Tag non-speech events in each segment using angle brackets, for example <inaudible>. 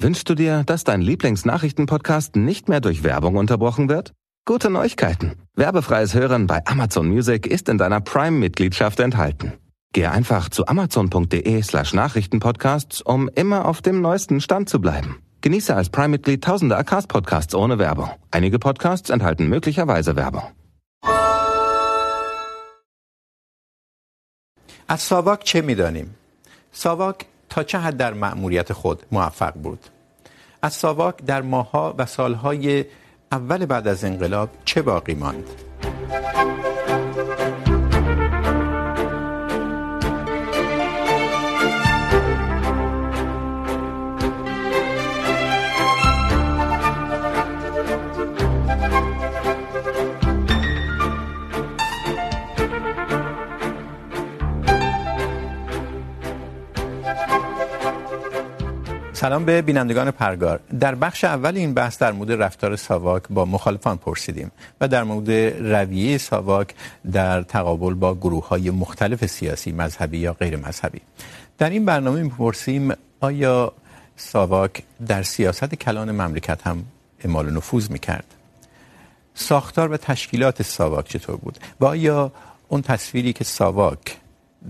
Wünschst du dir, dass dein Lieblingsnachrichtenpodcast nicht mehr durch Werbung unterbrochen wird? Gute Neuigkeiten. Werbefreies Hören bei Amazon Music ist in deiner Prime-Mitgliedschaft enthalten. Gehe einfach zu amazon.de slash Nachrichtenpodcasts, um immer auf dem neuesten Stand zu bleiben. Genieße als Prime-Mitglied tausende Acast-Podcasts ohne Werbung. Einige Podcasts enthalten möglicherweise Werbung. از ساواک چه میدانیم؟ ساواک تا چه حد در مأموریت خود موفق بود؟ از ساواک در ماها و سالهای اول بعد از انقلاب چه باقی ماند؟ سلام به بینندگان پرگار. در بخش اول این بحث در مورد رفتار ساواک با مخالفان پرسیدیم و در مورد رویه ساواک در تقابل با گروه های مختلف سیاسی، مذهبی یا غیر مذهبی. در این برنامه میپرسیم، آیا ساواک در سیاست کلان مملکت هم اعمال نفوذ میکرد؟ ساختار و تشکیلات ساواک چطور بود؟ و آیا اون تصویری که ساواک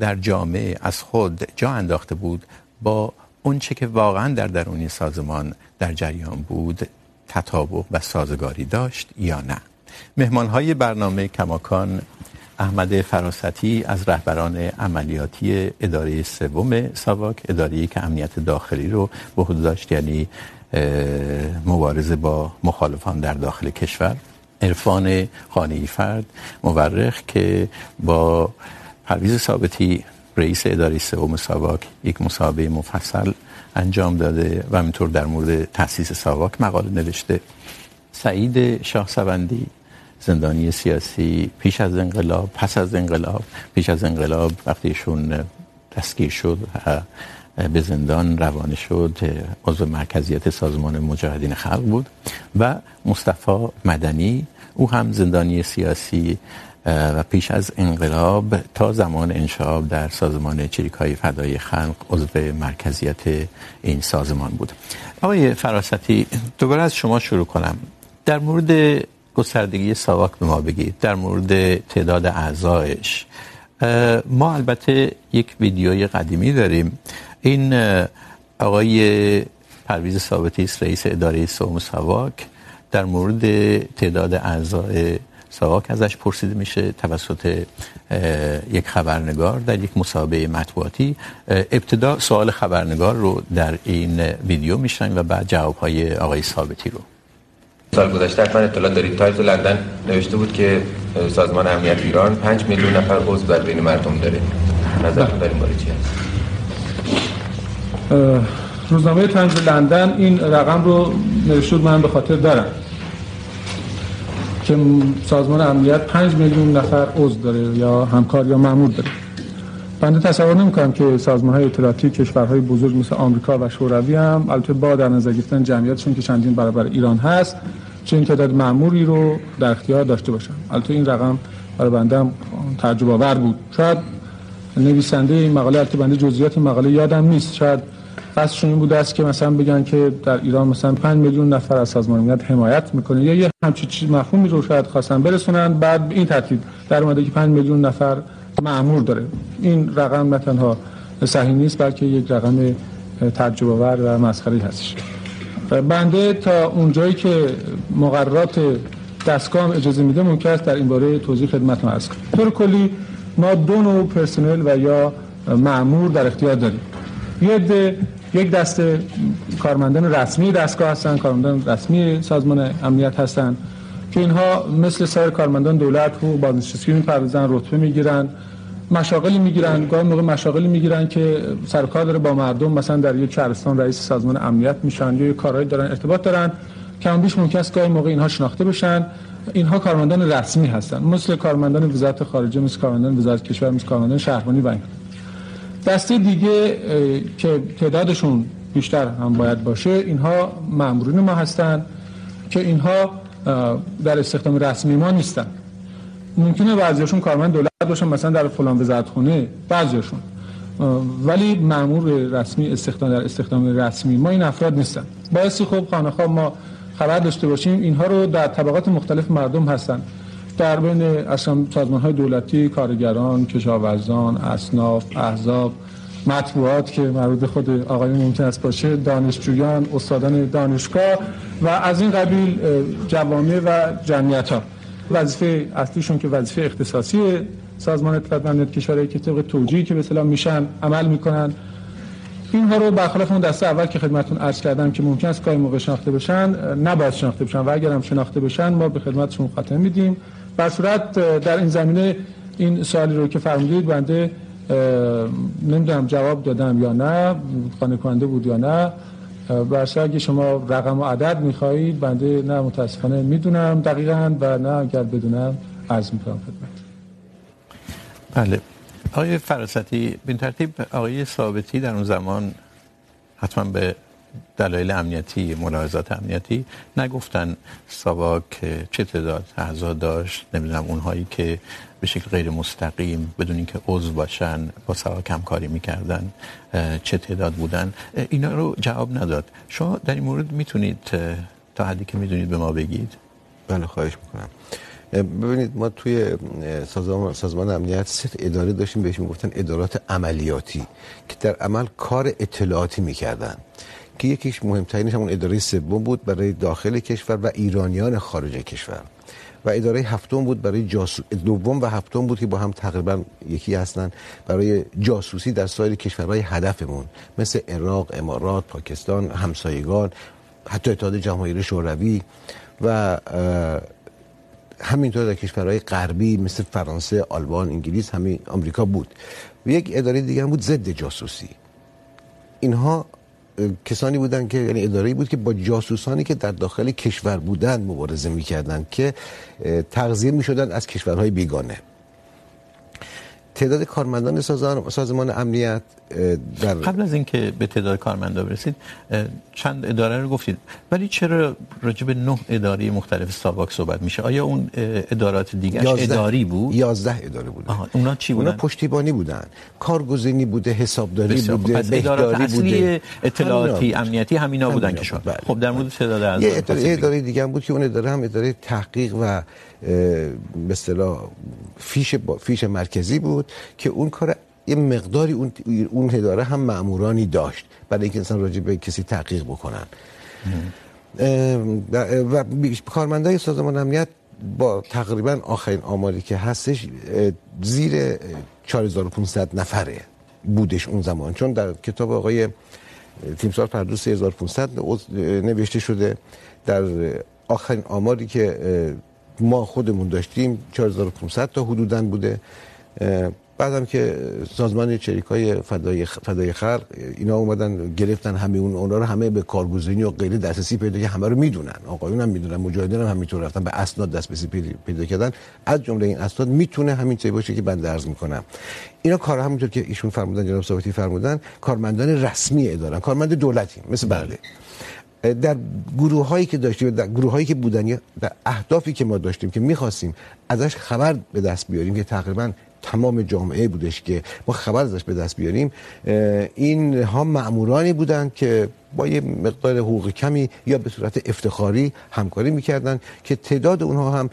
در جامعه از خود جا انداخته بود با اون چه که واقعا در درون سازمان در جریان بود، تطابق و سازگاری داشت یا نه. مهمان های برنامه کماکان احمد فراستی از رهبران عملیاتی اداره سوم ساواک اداره که امنیت داخلی رو به خود داشت یعنی مبارزه با مخالفان در داخل کشور. عرفان خانه‌ای فرد مورخ که با پرویز ثابتی رئیس اداره سوم ساواک یک مصاحبه مفصل انجام داده و همینطور در مورد تاسیس ساواک مقاله نوشته. سعید شاه سوندی زندانی سیاسی، پیش از انقلاب، پس از انقلاب. پیش از انقلاب وقتی ایشون دستگیر شد به زندان روانه شد، عضو مرکزیت سازمان مجاهدین خلق بود و مصطفی مدنی، او هم زندانی سیاسی و پیش از انقلاب تا زمان انشاب در سازمان چریکای فدای خلق عضو مرکزیت این سازمان بود. آقای فراستی، دوباره از شما شروع کنم. در مورد گستردگی ساواک به ما بگید. در مورد تعداد اعضایش. ما البته یک ویدیوی قدیمی داریم. این آقای پرویز ثابتی است رئیس اداره سوم ساواک در مورد تعداد اعضای ساواک ازش پرسیده میشه توسط یک خبرنگار در یک مسابقه مطبوعاتی. ابتدا سوال خبرنگار رو در این ویدیو میشنیم و بعد جوابهای آقای ثابتی رو. سال گذشته حتما اطلاع دارید. تایمز لندن نوشته بود که سازمان امنیت ایران 5 میلیون نفر عضو در بین مردم داره. نظرتون در این باره چی هست؟ روزنامه تایمز لندن این رقم رو نوشته من به خاطر دارم. که سازمان امنیت 5 میلیون نفر عضو داره یا همکار یا مأمور داره. بنده تصور نمی‌کنم که سازمان‌های اطلاعاتی، کشورهای بزرگ مثل آمریکا و شوروی هم، البته با در نظر گرفتن جمعیتشون که چندین برابر ایران هست چنین تعداد مأموری رو در اختیار داشته باشن. البته این رقم برای بنده هم تعجب آور بود. شاید نویسنده این مقاله، البته بنده جزئیات مقاله یادم نیست. شاید قصدشون این بوده است که مثلا بگن که در ایران مثلا 5 میلیون نفر از سازمان امنیت حمایت میکنه، یا یه همچین چیز مفهومی رو شاید خواستن برسونن، بعد این ترتیب در اومده که 5 میلیون نفر مأمور داره. این رقم نه تنها صحیح نیست، بلکه یک رقم تعجب آور و مسخره هستش. بنده تا اونجایی که مقررات دستگاه اجازه میده، ممکن است در این باره توضیح خدمتتون عرض کنم. طور کلی ما دو نوع پرسنل و یا مأمور در اختیار داریم. یه یک دسته کارمندان رسمی دستگاه هستن، کارمندان رسمی سازمان امنیت هستن. که اینها مثل سایر کارمندان دولت، حقوق بازنشستگی می‌پردازن، رتبه میگیرن، مشاغلی میگیرن، گاهی موقع مشاغلی میگیرن که سر کار داره با مردم مثلا در یک شهرستان رئیس سازمان امنیت میشن یا کارهایی دارن، ارتباط دارن کم بیش ممکن است گاهی موقع اینها شناخته بشن. اینها کارمندان رسمی هستن، مثل کارمندان وزارت خارجه، مثل کارمندان وزارت کشور، مثل کارمندان شهربانی و این دسته دیگه که تعدادشون بیشتر هم باید باشه، اینها مامورین ما هستن که اینها در استخدام رسمی ما نیستن. ممکنه بعضیشون کارمند دولت باشن، مثلا در فلان وزارتخونه بعضیشون ولی مامور رسمی استخدام، در استخدام رسمی ما این افراد نیستن. باعثی خب خانه ما خبر داشته باشیم، اینها رو در طبقات مختلف مردم هستن. در بین اصلا سازمان های دولتی، کارگران، کشاورزان، اصناف، احزاب، مطبوعات که مربوط خود آقای ممکن است باشه، دانشجویان، استادان دانشگاه و از این قبیل جوامع و جمعیت ها وظیفه اصلیشون که وظیفه اختصاصی سازمان اطلاعات امنیت کشورهایی که طبق توجیهی که به اصطلاح میشن عمل میکنن. اینها رو برخلاف اون دسته اول که خدمتتون عرض کردم که ممکن است گاهی موقع شناخته بشن نباید شناخته بشن و اگر هم شناخته بشن، ما به خدمتشون خاتمه میدیم. بر صورت در این زمینه این سوالی رو که فرمودید بنده نمیدونم جواب دادم یا نه، خانه کننده بود یا نه. برسه اگه شما رقم و عدد میخواهید، بنده نه، متاسفانه میدونم دقیقا و نه، اگر بدونم عرض میکنم خدمت. بله. آقای فراستی به ترتیب آقای ثابتی در اون زمان حتما به دلایل امنیتی، ملاحظات امنیتی. نگفتن ساواک چه تعداد اعضا داشت، نمیدونم، اونهایی که به شکل غیر مستقیم بدون اینکه عضو باشن با ساواک همکاری میکردن، چه تعداد بودن. اینا رو جواب نداد. شما در این مورد میتونید، تا حدی که میدونید به ما بگید. بله، خواهش میکنم. ببینید، ما توی سازمان سازمان امنیت سه اداره داشتیم بهش میگفتن ادارات عملیاتی که در عمل کار اطلاعاتی میکردن. که یکیش مهمترینش همون اداره سوم بود برای داخل کشور و ایرانیان خارج کشور و اداره هفتم بود برای جاسوس دوم و هفتم بود که با هم تقریباً یکی هستن برای جاسوسی در سایر کشورهای هدفمون مثل عراق، امارات، پاکستان، همسایگان، حتی اتحاد جماهیر شوروی و همینطور در کشورهای غربی مثل فرانسه، آلمان، انگلیس، همین آمریکا بود. و یک اداره دیگه هم بود ضد جاسوسی. اینها کسانی بودن که یعنی اداره بود که با جاسوسانی که در داخل کشور بودن مبارزه می‌کردند که تغذیه میشدن از کشورهای بیگانه. تعداد کارمندان سازمان امنیت در قبل از اینکه به تعداد کارمندا برسید چند اداره رو گفتید. ولی چرا راجع به نه اداره مختلف ساواک صحبت میشه؟ آیا اون ادارات دیگه اداری بود؟ 11 اداره آها اونا چی بودن؟ اونا پشتیبانی بودن. کارگزینی بوده حسابداری. بوده ادارات اصلی اطلاعاتی امنیتی همینا بودن که شما خب در مورد تعداد اعضا یه اداره, اداره دیگه هم بود که اون اداره هم اداره تحقیق و به اصطلاح فیش با فیش مرکزی بود که اون کار یه مقداری اون اون اداره هم مامورانی داشت برای اینکه انسان راجع به کسی تحقیق بکنن. و کارمندای سازمان امنیت با تقریباً آخرین آماری که هستش زیر 4500 نفره بودش اون زمان. چون در کتاب آقای تیمسار پردوس 3500 نوشته شده در آخرین آماری که ما خودمون داشتیم 4500 تا حدوداً بوده. بعدم که سازمان چریکای فدای فدای خلق، اینا اومدن، گرفتن همه اون، اونا رو همه به کارگزینی و غیره دسترسی پیدا که همه رو میدونن. آقایون هم میدونن، مجاهدین هم همینطور رفتن، به اسناد دسترسی پیدا کردن. از جمله این اسناد میتونه همین چیزی باشه که بنده عرض میکنم. اینا کار همونطور که ایشون فرمودن، جناب ثابتی فرمودن، کارمندان رسمی ادارن کارمند دولتی، مثل بله. در گروه هایی که داشتیم، در گروه هایی که بودن یا در اهدافی که ما داشتیم که میخواستیم ازش خبر به دست بیاریم که تقریباً تمام جامعه بودش که ما خبر ازش به دست بیاریم اینها مامورانی بودند که با یه مقدار حقوق کمی یا به صورت افتخاری همکاری میکردن که تعداد اونها هم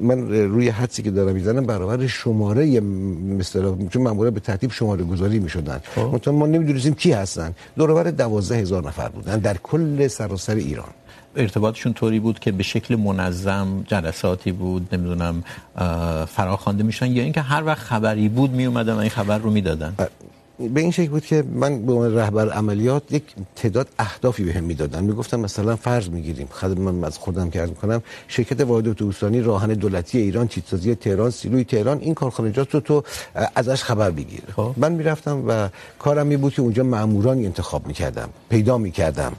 من روی حدسی که دارم میزنم برابر شماره مثلا چون مامورا به ترتیب شماره گذاری میشدن. مثلا ما نمیدونستیم کی هستن. دور و بر 12000 نفر بودن در کل سراسر ایران. ارتباطشون طوری بود که به شکل منظم جلساتی بود نمیدونم فراخوانده میشن یا اینکه هر وقت خبری بود می اومدن این خبر رو میدادن. به این شکل بود که من به عنوان رهبر عملیات یک تعداد اهدافی بهم میدادن. میگفتم مثلا فرض میگیریم خدمت من از خودم که عرض میکنم شرکت واحد اتوبوسرانی راهن دولتی ایران چیتسازی تهران سیلوی تهران این کارخانجات رو تو ازش خبر بگیر. من میرفتم و کارم می بود که اونجا مامورانی انتخاب میکردم پیدا میکردم.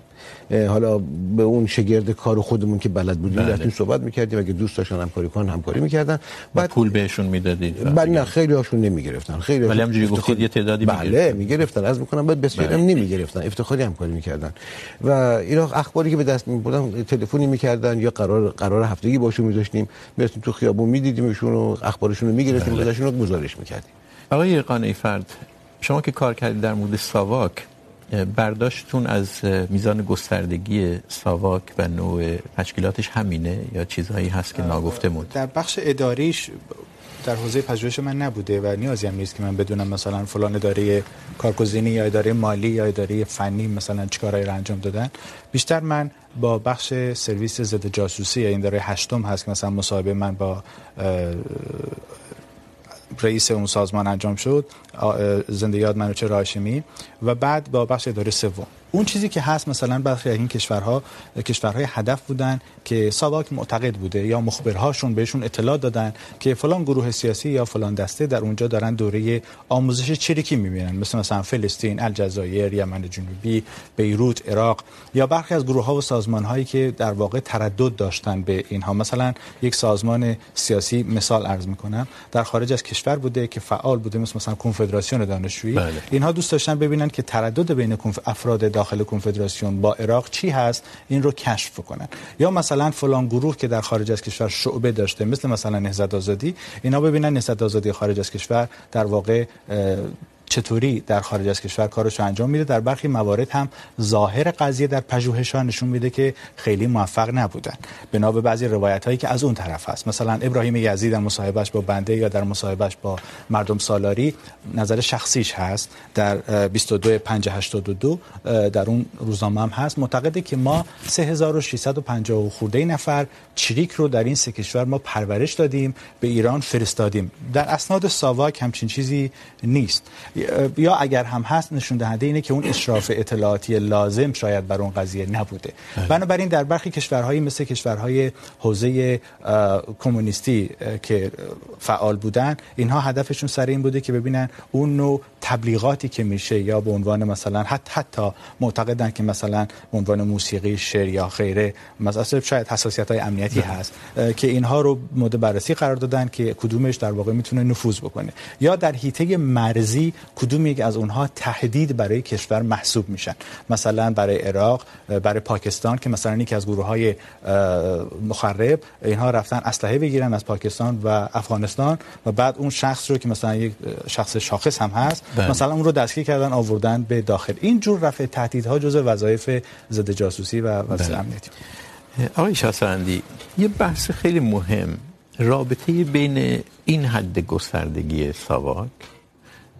حالا به اون شگرد کار خودمون که بلد بودیم بله. رفتیم صحبت میکردیم اگه دوست داشتن همکاری کنن همکاری میکردن. بعد پول بهشون میدادید بله نه خیلی هاشون نمیگرفتن. خیلی ولی همونجوری گفتید یه تعدادی بله میگرفتن از میکنم بعد بسیار هم نمیگرفتن افتخاری همکاری میکردن. و اینا اخباری که به دست میبردن تلفنی میکردن یا قرار قرار هفتگی باشون میذاشتیم. میرفتیم تو خیابون میدیدیمشون و اخبارشون رو میگرفتیم بله. ازشون گزارش میکردیم. آقای قانعی فرد شما که کار کردید در مورد ساواک برداشتتون از میزان گستردگی ساواک و نوع تشکیلاتش همینه یا چیزهایی هست که ناگفته موند در بخش اداریش در حوزه پژوهش من نبوده و نیازی هم نیست که من بدونم مثلا فلان اداره کارگزینی یا اداره مالی یا اداره فنی مثلا چیکارایی رو انجام دادن. بیشتر من با بخش سرویس ضد جاسوسی یا این داره هشتم هست که مثلا مصاحبه من با رئیس اون سازمان انجام شد زنده یاد منوچهر هاشمی و بعد با بخش اداره سوم. اون چیزی که هست مثلا برخی از این کشورها کشورهای هدف بودن که ساواک معتقد بوده یا مخبرهاشون بهشون اطلاع دادن که فلان گروه سیاسی یا فلان دسته در اونجا دارن دوره آموزش چریکی میبینن. مثل مثلا فلسطین، الجزایر، یمن جنوبی، بیروت، عراق یا برخی از گروه ها و سازمان هایی که در واقع تردد داشتن به اینها. مثلا یک سازمان سیاسی مثال عرض میکنم در خارج از کشور بوده که فعال بوده مثل مثلا کنفدراسیون دانشجویی. بله. اینها دوست داشتن ببینن که تردد بین افراد داخل داخل کنفدراسیون با عراق چی هست؟ این رو کشف کنن یا مثلا فلان گروه که در خارج از کشور شعبه داشته، مثل مثلا نهضت آزادی، اینا ببینن نهضت آزادی خارج از کشور در واقع چطوری در خارج از کشور کارش انجام میده؟ در برخی موارد هم ظاهر قضیه در پژوهش‌ها نشون میده که خیلی موفق نبودن. بنا به بعضی روایت هایی که از اون طرف هست. مثلا ابراهیم یزدی در مصاحبهش با بنده یا در مصاحبهش با مردم سالاری نظر شخصیش هست. در 22 در اون روزنامه هم هست. معتقده که ما 3650 خورده نفر چریک رو در این سه کشور ما پرورش دادیم، به ایران فرستادیم. در اسناد ساواک همچین چیزی نیست. یا اگر هم هست نشون دهنده اینه که اون اشراف اطلاعاتی لازم شاید بر اون قضیه نبوده. بنابراین در برخی کشورهایی مثل کشورهای حوزه کمونیستی که فعال بودن اینها هدفشون سر این بوده که ببینن اون نوع تبلیغاتی که میشه یا به عنوان مثلا حتی حتی معتقدن که مثلا به عنوان موسیقی شعر یا غیره مثلا شاید حساسیت های امنیتی هست که اینها رو مورد بررسی قرار دادن که کدومش در واقع میتونه نفوذ بکنه. یا در حیطه مرزی کدوم یک از اونها تهدید برای کشور محسوب میشن. مثلا برای عراق برای پاکستان که مثلا یکی از گروه های مخرب اینها رفتن اسلحه بگیرن از پاکستان و افغانستان و بعد اون شخص رو که مثلا یک شخص شاخص هم هست بله. مثلا اون رو دستگیر کردن آوردن به داخل. این جور رفع تهدیدها جزء وظایف ضد جاسوسی و وظایف امنیتی آقای شاسرندی یه بحث خیلی مهم. رابطه بین این حد گستردگی ساواک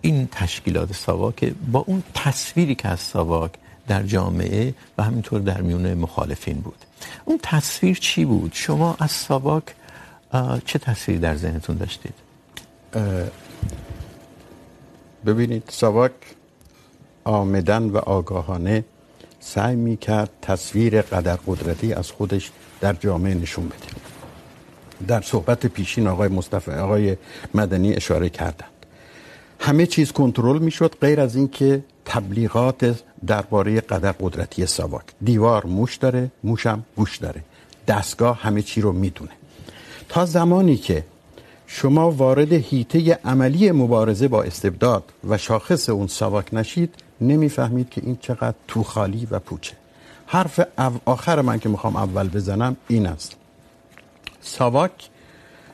این تشکیلات ساواک با اون تصویری که از ساواک در جامعه و همینطور در میون مخالفین بود. اون تصویر چی بود؟ شما از ساواک چه تصویری در ذهنتون داشتید؟ ببینید ساواک آمدن و آگاهانه سعی می کرد تصویر قدر قدرتی از خودش در جامعه نشون بده. در صحبت پیشین آقای مصطفی، آقای مدنی اشاره کردن همه چیز کنترل میشد غیر از اینکه تبلیغات درباره قدر قدرتی ساواک. دیوار موش داره، موشم گوش داره. دستگاه همه چی رو میدونه. تا زمانی که شما وارد حیطه عملی مبارزه با استبداد و شاخص اون ساواک نشید، نمیفهمید که این چقدر تو خالی و پوچه. حرف آخر من که میخوام اول بزنم این است. ساواک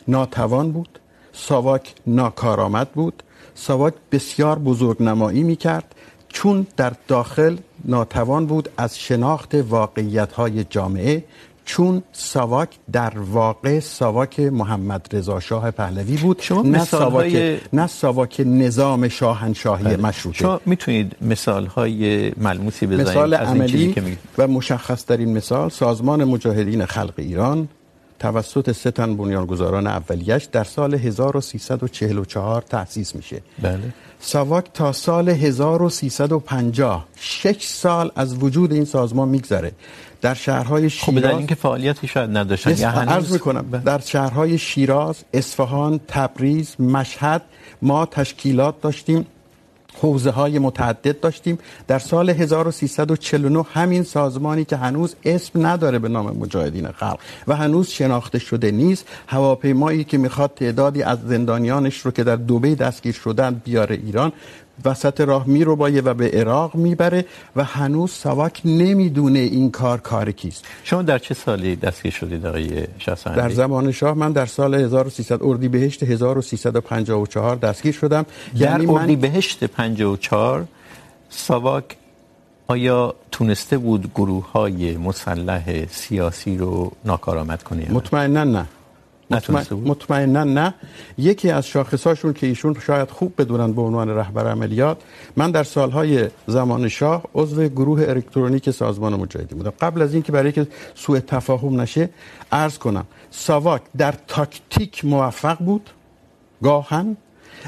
ناتوان بود، ساواک ناکارآمد بود، ساواک بسیار بزرگ نمایی می چون در داخل ناتوان بود از شناخت واقعیت های جامعه چون ساواک در واقع ساواک محمد رضا شاه پهلوی بود نه ساواک نه ساواک نظام شاهنشاهی مشروطه. شما میتونید مثال های ملموسی بزنید مثال از این چیزی که و مشخص ترین مثال سازمان مجاهدین خلق ایران توسط سه تن بنیانگذاران اولیش در سال 1344 تأسیس میشه. بله. ساواک تا سال 1350 6 سال از وجود این سازمان میگذره. در شهرهای شیراز خب در اینکه فعالیتی شاید نداشتن یا هنوز عرض میکنم در شهرهای شیراز، اصفهان، تبریز، مشهد ما تشکیلات داشتیم. حوزه های متعدد داشتیم. در سال 1349 همین سازمانی که هنوز اسم نداره به نام مجاهدین خلق و هنوز شناخته شده نیست، هواپیمایی که میخواد تعدادی از زندانیانش رو که در دبی دستگیر شدن بیاره ایران وسط راه میروبایه و به عراق میبره و هنوز ساواک نمیدونه این کار کار کیست. شما در چه سالی دستگیر شدید آقای شاسانی در زمان شاه من در سال 1300 اردیبهشت 1354 دستگیر شدم. در یعنی اردیبهشت 54 ساواک آیا تونسته بود گروه های مسلح سیاسی رو ناکارآمد کنه مطمئنا نه. مطمئنا نه. یکی از شاخصاشون که ایشون شاید خوب بدونن به عنوان رهبر عملیات من در سالهای زمان شاه عضو گروه الکترونیک سازمان مجاهدین بودم. قبل از اینکه برای که سوء تفاهم نشه عرض کنم ساواک در تاکتیک موفق بود گاهن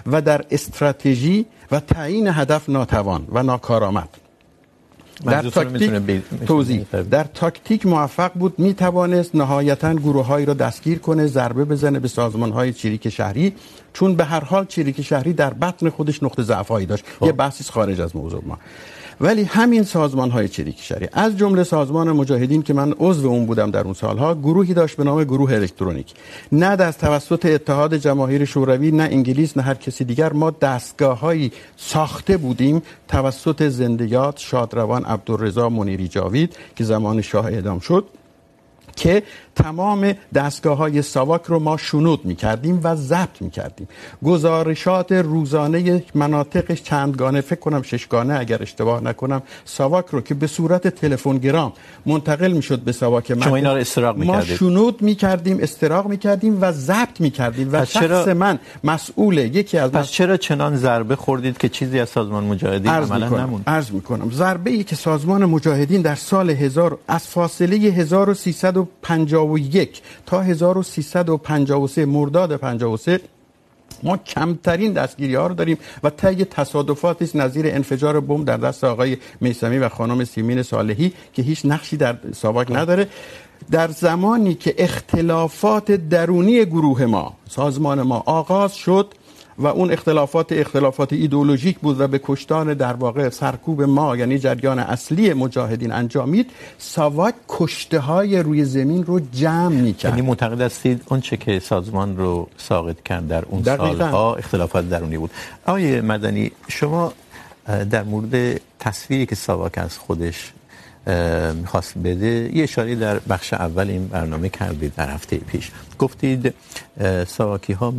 و در استراتژی و تعیین هدف ناتوان و ناکارآمد. در تاکتیک توضیح. در تاکتیک موفق بود می توانست نهایتا گروه هایی را دستگیر کنه ضربه بزنه به سازمان های چریک شهری چون به هر حال چریک شهری در بطن خودش نقطه ضعف داشت. یه بحثی خارج از موضوع ما. ولی همین سازمان های چریک شهری. از جمله سازمان مجاهدین که من عضو اون بودم در اون سالها، گروهی داشت به نام گروه الکترونیک. نه در توسط اتحاد جماهیر شوروی، نه انگلیس، نه هر کسی دیگر، ما دستگاههایی ساخته بودیم توسط زندیات شادروان عبدالرضا منیری جاوید که زمان شاه اعدام شد، که تمام دستگاه های ساواک رو ما شنود می کردیم و ضبط می کردیم گزارشات روزانه مناطقش چندگانه فکر کنم ششگانه اگر اشتباه نکنم ساواک رو که به صورت تلفن گرام منتقل می شد به ساواک شما اینا رو استراق می ما شنود می کردیم استراق می کردیم و ضبط می کردیم و شخص من مسئول یکی از پس چرا چنان ضربه خوردید که چیزی از سازمان مجاهدین عملا نموند؟ عرض می کنم ضربه ای که سازمان مجاهدین در سال 1000 از فاصله 1350 1351 تا 1353 مرداد 53 ما کمترین دستگیری ها رو داریم و طی تصادفاتی است نظیر انفجار بمب در دست آقای میسمی و خانم سیمین صالحی که هیچ نقشی در ساواک نداره. در زمانی که اختلافات درونی گروه ما، سازمان ما آغاز شد و اون اختلافات اختلافات ایدئولوژیک بود و به کشتان در واقع سرکوب ما یعنی جریان اصلی مجاهدین انجامید ساواک کشته های روی زمین رو جمع میکرد. یعنی معتقد هستید اون چه که سازمان رو ساقط کرد در اون سالها اختلافات درونی بود. آقای مدنی شما در مورد تصویری که ساواک از خودش میخواست بده یه اشاره در بخش اول این برنامه کردید در هفته پیش. گفتید ساواکی ها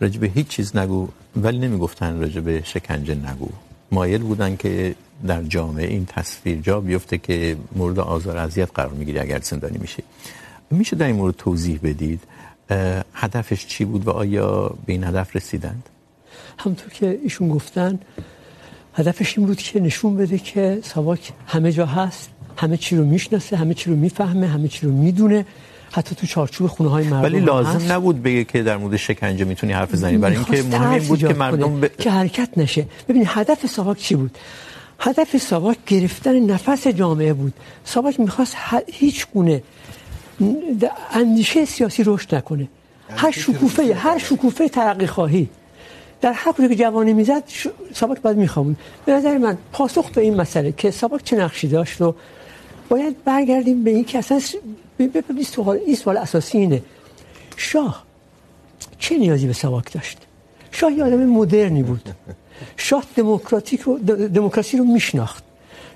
میگفتن راجب هیچ چیز نگو. ولی نمیگفتن راجب شکنجه نگو. مایل بودن که در جامعه این تصویر جا بیفته که مورد آزار اذیت قرار میگیری اگر زندانی میشه میشه در این مورد توضیح بدید؟ هدفش چی بود و آیا به این هدف رسیدند؟ همونطور که ایشون گفتن، هدفش این بود که نشون بده که ساواک همه جا هست، همه چی رو میشناسه، همه چی رو میفهمه، همه چی رو میدونه. حتی تو چارچوب خونه های مردم ولی لازم هست. نبود بگه که در مورد شکنجه میتونی حرف بزنی. برای اینکه مهم این بود که مردم ب... که حرکت نشه. ببین هدف ساواک چی بود؟ هدف ساواک گرفتن نفس جامعه بود. ساواک میخواست هیچ گونه اندیشه سیاسی رشد نکنه. هر شکوفه هر شکوفه ترقی خواهی. در هر کجا که جوانی میزد ساواک باید میخوامون به نظر من پاسخ به این مسئله که ساواک چه نقشی داشت رو باید برگردیم به این که اصلا این سوال اساسی اینه شاه چه نیازی به سواک داشت شاه یه آدم مدرنی بود شاه دموکراتیک رو دموکراسی رو میشناخت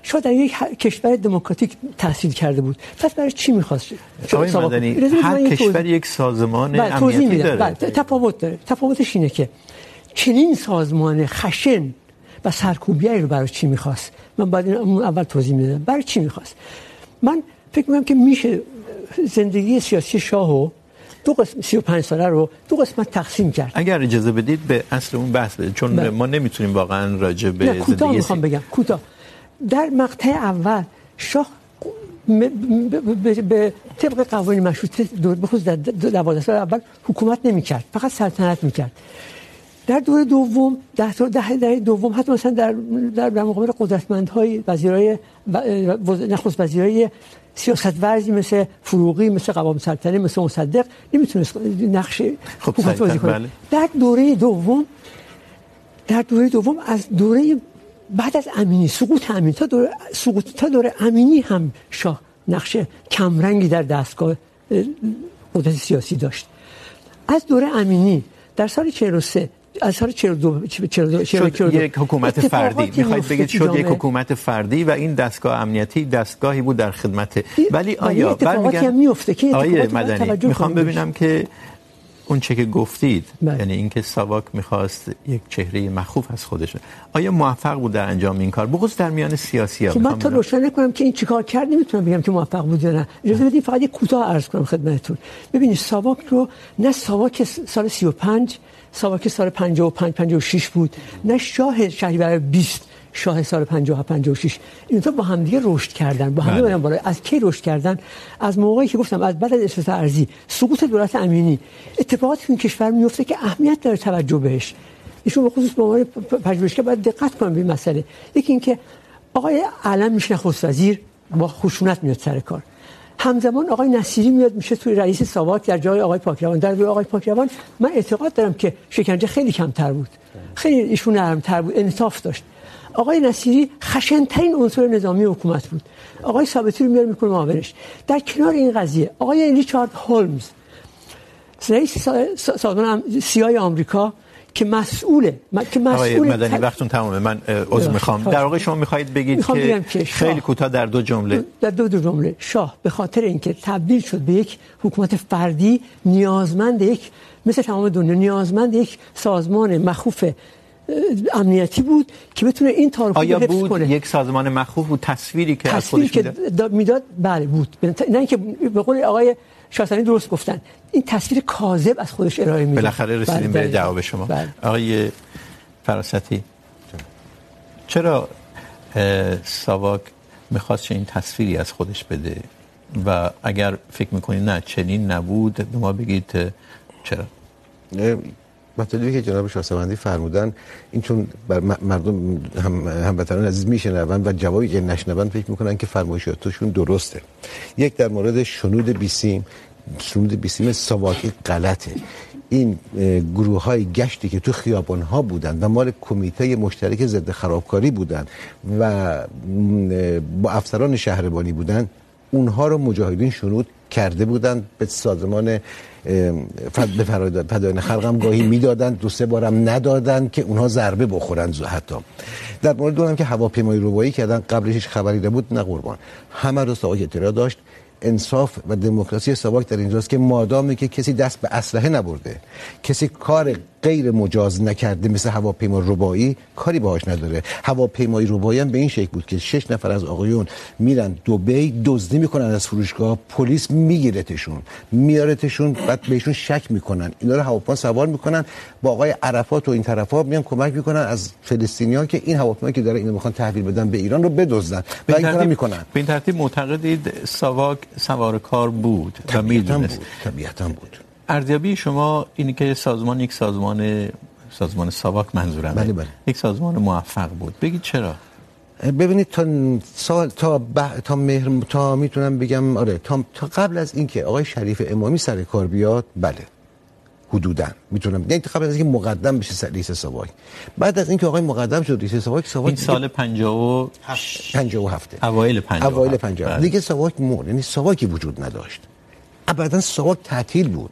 شاه در یک کشور دموکراتیک تحصیل کرده بود پس برای چی میخواست آقای مدنی هر کشور یک سازمان امنیتی داره تفاوت داره تفاوتش اینه که چنین سازمان خشن و سرکوبیایی رو برای چی میخواست من بعد اول توضیح میدم برای چی میخواست من فکر میکنم که میشه زندگی سیاسی شاهو دو قسم 35 ساله رو دو قسمت تقسیم کرد. اگر اجازه بدید به اصل اون بحث بدید چون با. ما نمیتونیم واقعا راجع به زندگی کوتاه میخوام بگم کوتاه. در مقطع اول شاه به طبق قوانین مشروطه به خصوص در 12 سال اول حکومت نمیکرد فقط سلطنت میکرد. در دور دوم ده تا ده در دوم حتی مثلا در در, در مقابل قدرتمندهای وزیرای نخست وزیرای سیاست ورزی مثل فروغی مثل قوام سلطنه مثل مصدق نمیتونست نقش حکومت بازی کنه. در دوره دوم در دوره دوم از دوره بعد از امینی سقوط امینی تا دوره سقوط تا دوره امینی هم شاه نقش کمرنگی در دستگاه قدرت سیاسی داشت از دوره امینی در سال 43 سال 42 42 شد یک حکومت فردی. میخواید بگید شد یک حکومت فردی و این دستگاه امنیتی دستگاهی بود در خدمت. ولی آیا برمیگردم میفته که آیا مدنی میخوام ببینم که اون چه که گفتید بله. یعنی اینکه ساواک میخواست یک چهره مخوف از خودش آیا موفق بود در انجام این کار؟ بخصوص در میان سیاسی ها من تا روشن کنم که این چیکار کرد نمیتونم بگم که موفق بود یا نه. اجازه بدید فقط کوتاه عرض کنم خدمتتون. ببینید ساواک رو نه ساواک سال 35 ساواک سال 55 56 بود. نه شاه شهریور 20 شاه سال 57 56 این تو با هم دیگه رشد کردن. با هم دیگه بالا. از کی رشد کردن؟ از موقعی که گفتم از بعد از اصلاح ارضی. سقوط دولت امینی. اتفاقاتی این کشور میفته که اهمیت داره توجه بهش. ایشون به خصوص به عنوان پژوهشگر باید دقت کنن به این مسئله. یکی اینکه آقای علم میشه نخست وزیر با خشونت میاد سر کار. همزمان آقای نصیری میاد میشه توی رئیس ساواک در جای آقای پاکروان در جای آقای پاکروان من اعتقاد دارم که شکنجه خیلی کمتر بود. خیلی ایشون نرمتر بود، انصاف داشت. آقای نصیری خشنترین عنصر نظامی حکومت بود. آقای ثابتی رو میاره میکنه معاونش. در کنار این قضیه آقای ریچارد هولمز، رئیس سازمان سیای آمریکا که مسئوله. که مسئول مدنی وقتون تمامه من عذر میخوام. در واقع شما میخواهید بگید که خیلی کوتاه در دو جمله. در دو, دو جمله. شاه به خاطر اینکه تبدیل شد به یک حکومت فردی نیازمند یک مثل تمام دنیا نیازمند یک سازمان مخوف امنیتی بود که بتونه این تاریخ رو حفظ بود کنه. یک سازمان مخوف بود تصویری که از خودش میداد میداد؟ بله بود. نه اینکه به قول آقای شاسانی درست گفتن. این تصویر کاذب از خودش ارائه میده. بالاخره رسیدیم به جواب شما. بله. آقای فراستی. چرا ساواک میخواست این تصویری از خودش بده؟ و اگر فکر میکنید نه چنین نبود ما بگید چرا؟ مطلبی که جناب شاسوندی فرمودن این چون بر مردم هم هموطنان عزیز میشنون و جوابی که نشنون فکر میکنن که فرمایشاتشون درسته یک در مورد شنود بیسیم شنود بیسیم ساواکی غلطه این گروه های گشتی که تو خیابان ها بودن و مال کمیته مشترک ضد خرابکاری بودن و با افسران شهربانی بودن اونها رو مجاهدین شنود کرده بودن به سازمان فدایان خلقم گاهی میدادن دو سه بارم ندادن که اونها ضربه بخورن حتی. در مورد اونم که هواپیمای روبایی کردن قبلش هیچ خبری نبود، نه قربان. همه رو ساواک اطلاع داشت. انصاف و دموکراسی ساواک در اینجاست که مادامی که کسی دست به اسلحه نبرده، کسی کار غیر مجاز نکرده مثل هواپیما ربایی کاری باهاش نداره. هواپیمای ربایی هم به این شکل بود که شش نفر از آقایون میرن دبی دزدی میکنن از فروشگاه پلیس میگیرتشون. میارتشون بعد بهشون شک میکنن. اینا رو هواپیما سوار میکنن. با آقای عرفات و این طرفا میان کمک میکنن از فلسطینیان که این هواپیما که داره اینو میخوان تحویل بدن به ایران رو بدزدن. و این کارو میکنن. به این ترتیب معتقدید ساواک سوار کار بود و میدونست. طبیعتا بود. ارزیابی شما اینه که سازمان یک سازمان سازمان ساواک منظورم بله بله. یک سازمان موفق بود. بگید چرا؟ ببینید تا سال تا ب... تا مهر تا میتونم بگم آره تا, تا قبل از اینکه آقای شریف امامی سر کار بیاد بله حدودا میتونم یعنی قبل از اینکه مقدم بشه رئیس ساواک. بعد از اینکه آقای مقدم شد رئیس ساواک ساواک این سال 57 57 اوایل 50 اوایل 50 دیگه ساواک مور یعنی ساواکی وجود نداشت. ابدا ساواک تعطیل بود.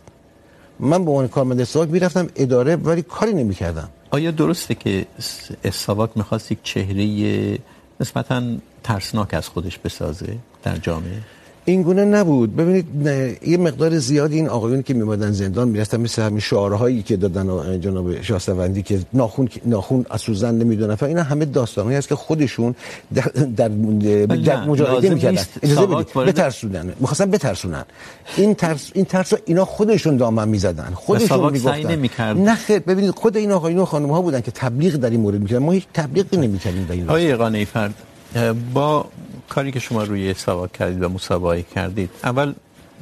من به عنوان کارمند ساواک میرفتم، اداره، ولی کاری نمیکردم. آیا درسته که ساواک میخواست یک چهره نسبتا ترسناک از خودش بسازه در جامعه؟ این گونه نبود. ببینید یه مقدار زیادی این آقایون که میمدن زندان میرفتن مثل همین شعارهایی که دادن جناب شاهسوندی که ناخون ناخون از سوزن نمیدونن اینا همه داستانهایی است که خودشون در در, در مجاهده میکردن. اجازه بدید. بترسونن. میخواستن بترسونن. این ترس این ترس رو اینا خودشون دامن میزدن. خودشون میگفتن. نه خیر. ببینید خود این آقایون و خانم ها بودن که تبلیغ در این مورد میکردن. ما هیچ تبلیغی نمیکردیم در این آقای قانعی فرد با کاری که شما روی ساواک کردید و مسابقه کردید، اول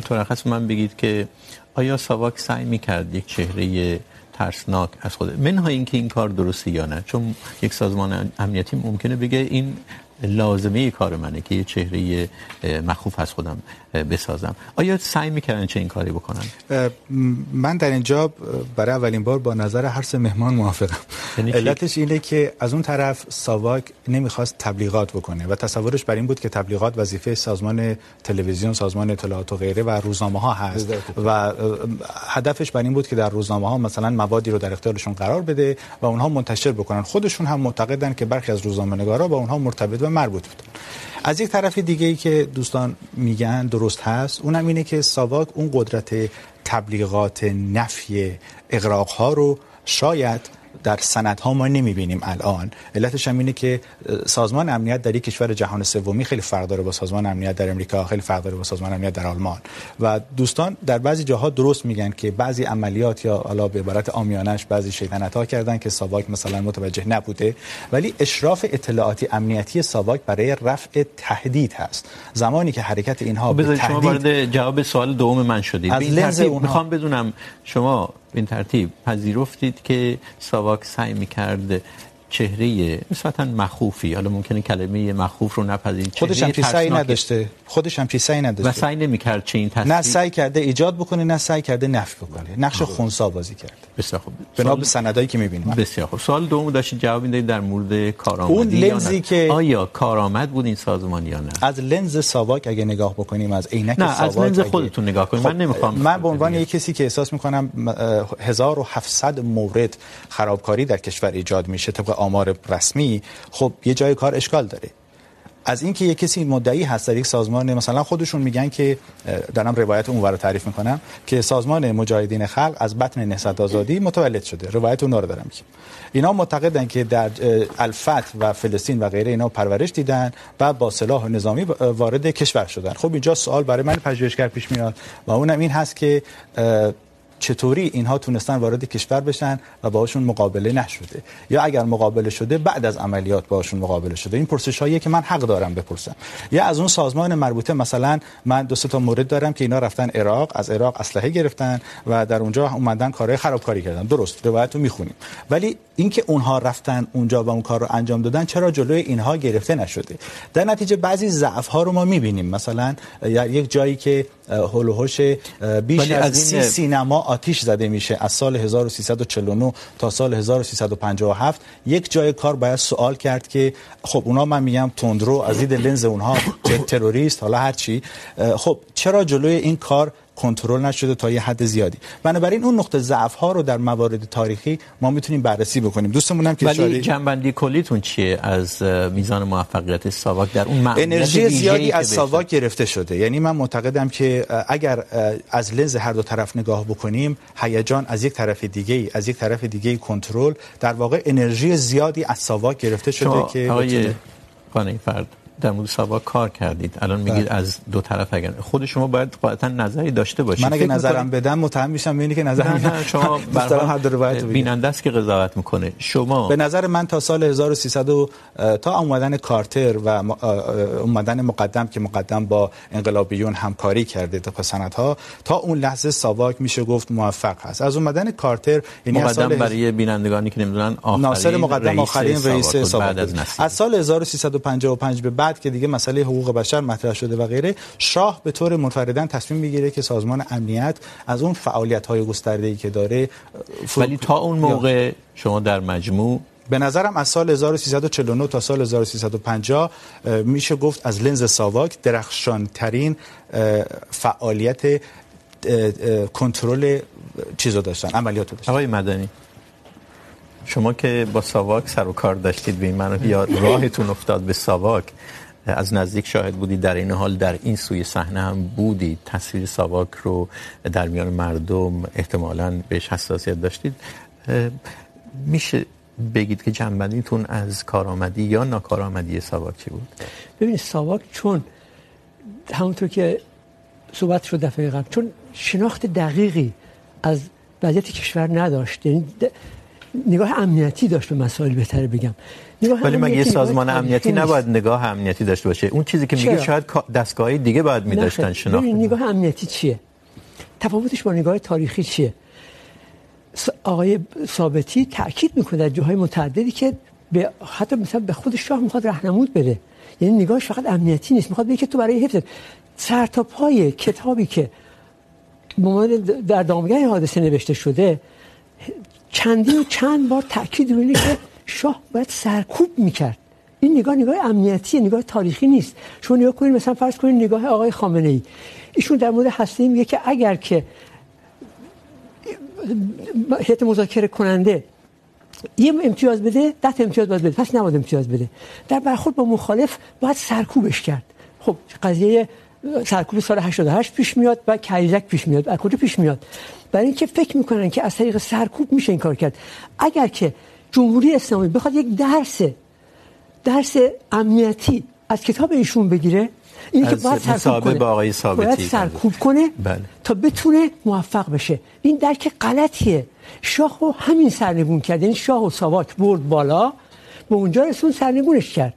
به من بگید که آیا ساواک سعی میکرد یک چهره ترسناک از خود منهای اینکه این کار درسته یا نه، چون یک سازمان امنیتی ممکنه بگه این لازمه کار منه که یه چهره مخوف از خودم. بسازم. آیا سعی میکردن چه این کاری بکنن؟ من در اینجا برای اولین بار با نظر هر سه مهمان موافقم. علتش اینه که از اون طرف ساواک نمیخواست تبلیغات بکنه و تصورش بر این بود که تبلیغات وظیفه سازمان تلویزیون سازمان اطلاعات و غیره و روزنامه ها هست و هدفش بر این بود که در روزنامه ها مثلا موادی رو در اختیارشون قرار بده و اونها منتشر بکنن. خودشون هم معتقدن که برخی از روزنامه‌نگارا با اونها مرتبط و مربوط بودن. از یک طرف دیگه ای که دوستان میگن درست هست، اونم اینه که ساواک اون قدرت تبلیغات نفی اقراق ها رو شاید در سندها ما نمیبینیم الان. علتش هم اینه که سازمان امنیت در یک کشور جهان سومی خیلی فرق داره با سازمان امنیت در امریکا خیلی فرق داره با سازمان امنیت در آلمان. و دوستان در بعضی جاها درست میگن که بعضی عملیات یا حالا به عبارت عامیانش بعضی شیطنت ها کردن که ساواک مثلا متوجه نبوده. ولی اشراف اطلاعاتی امنیتی ساواک برای رفع تهدید هست. زمانی که حرکت اینها به تهدید شما وارد جواب سوال دوم من شدید. از لنز اونها میخوام بدونم شما به این ترتیب پذیرفتید که ساواک سعی میکرد چهره نسبتا مخوفی. حالا ممکنه کلمه مخوف رو نپذیرید خودش هم سعی نداشته. خودش هم سعی نداشته. و سعی نمیکرد چه این تصویر نه سعی کرده ایجاد بکنه نه سعی کرده نفی بکنه. نقش خنثی بازی کرده. بسیار خوب. بنا به سندایی که میبینیم. بسیار خوب. سوال دوم داشتید جواب میدید در مورد کارآمدی اون لنزی که آیا کارآمد بود این سازمان یا نه؟ از لنز ساواک اگه نگاه بکنیم از عینک ساواک نه از لنز خودتون نگاه کنیم من نمیخوام من به عنوان یک کسی که احساس میکنم 1700 مورد خرابکاری در کشور ایجاد میشه. طبق آمار رسمی، خب یه جای کار اشکال داره. از اینکه یه کسی مدعی هست، در یک سازمان مثلا خودشون میگن که دارم روایت اون رو تعریف میکنم، که سازمان مجاهدین خلق از بطن نهضت آزادی متولد شده. روایت اون رو دارم میگم. اینا معتقدن که در الفت و فلسطین و غیره اینا پرورش دیدن و با سلاح نظامی وارد کشور شدن. خب اینجا سوال برای من پژوهشگر پیش میاد و اونم این هست که چطوری اینها تونستن وارد کشور بشن و باهاشون مقابله نشده. یا اگر مقابله شده بعد از عملیات باهاشون مقابله شده. این پرسش هایی که من حق دارم بپرسم. یا از اون سازمان مربوطه مثلا من دو تا مورد دارم که اینا رفتن عراق از عراق اسلحه گرفتن و در اونجا اومدن کارهای خرابکاری کردن. درست روایت رو میخونیم. ولی اینکه اونها رفتن اونجا و اون کار رو انجام دادن چرا جلوی اینها گرفته نشده؟ در نتیجه بعضی ضعف ها رو ما میبینیم. مثلا یک جایی که هول و بیش از سی سینما آتیش زده میشه از سال 1349 تا سال 1357 یک جای کار باید سوال کرد که خب اونا من میگم تندرو از دید لنز اونها تروریست، حالا هر چی. خب چرا جلوی این کار کنترل نشده تا یه حد زیادی. بنابراین اون نقطه ضعف ها رو در موارد تاریخی ما میتونیم بررسی بکنیم. دوستمون هم که ولی شاری... جنبندی کلیتون چیه از میزان موفقیت ساواک در اون انرژی زیادی از ساواک گرفته شده. یعنی من معتقدم که اگر از لنز هر دو طرف نگاه بکنیم هیجان از یک طرف دیگه ای از یک طرف دیگه ای کنترل در واقع انرژی زیادی از ساواک گرفته شده که آقای خانه فرد. در مورد ساواک کار کردید. الان میگید از دو طرف اگر خود شما باید قاعدتا نظری داشته باشید. من اگه نظرم بدم متهم میشم ببینید که نظر نه نه شما <laughs> برای حد روایت بیننده است که قضاوت میکنه. شما به نظر من تا سال 1300 تا اومدن کارتر و اومدن مقدم که مقدم با انقلابیون همکاری کرده تا سنت‌ها تا اون لحظه ساواک میشه گفت موفق هست از اومدن کارتر یعنی مقدم سال برای بینندگانی که نمیدونن آخرین ناصر مقدم آخرین رئیس ساواک از سال 1355 به بعد بعد که دیگه مسئله حقوق بشر مطرح شده و غیره شاه به طور منفردن تصمیم میگیره که سازمان امنیت از اون فعالیت های گسترده ای که داره ولی تا اون موقع شما در مجموع به نظرم از سال 1349 تا سال 1350 میشه گفت از لنز ساواک درخشان ترین فعالیت کنترل چیزو داشتن عملیاتو داشتن. آقای مدنی شما که با ساواک سر و کار داشتید به این معنی یا راهتون افتاد به ساواک از نزدیک شاهد بودید در این حال در این سوی صحنه هم بودید تصویر ساواک رو در میان مردم احتمالاً بهش حساسیت داشتید. میشه بگید که جنبندیتون از کارآمدی یا ناکارآمدی ساواک چی بود؟ ببینید، ساواک چون همونطور که صحبت شد دفعه قبل، چون شناخت دقیقی از وضعیت کشور نداشت. یعنی نگاه امنیتی داشت به مسائل بهتر بگم. ولی مگه یه سازمان امنیتی نباید نگاه امنیتی داشته باشه؟ اون چیزی که میگه شاید دستگاهی دیگه باید می‌داشتن شناخت نگاه امنیتی چیه؟ تفاوتش با نگاه تاریخی چیه؟ آقای ثابتی تاکید میکنه در جاهای متعددی که به حتی مثلا به خود شاه میخواد راهنمود بده. یعنی نگاهش فقط امنیتی نیست میخواد بگه که تو برای حفظ سر تا پای کتابی که به در دامگاه حادثه نوشته شده چندین و چند بار تاکید روی اینه که شاه باید سرکوب میکرد. این نگاه نگاه امنیتی، نگاه تاریخی نیست. شما نگاه کنید، مثلا فرض کنید نگاه آقای خامنه ای ایشون در مورد هسته میگه که اگر که هیئت مذاکره کننده یه امتیاز بده، ده امتیاز باید بده. پس نباید امتیاز بده. در برخورد با مخالف باید سرکوبش کرد. خب، قضیه سرکوب سال 88 پیش میاد و کایزک پیش میاد. از کجا پیش میاد؟ برای اینکه فکر میکنن که از طریق سرکوب میشه این کار کرد. اگر که جمهوری اسلامی بخواد یک درس درس امنیتی از کتاب ایشون بگیره اینه که باید سرکوب کنه. با آقای ثابتی باید سرکوب کنه بله. تا بتونه موفق بشه. این درک غلطیه. شاه رو همین سرنگون کرد. یعنی شاه و ساواک برد بالا. به اونجا رسون سرنگونش کرد.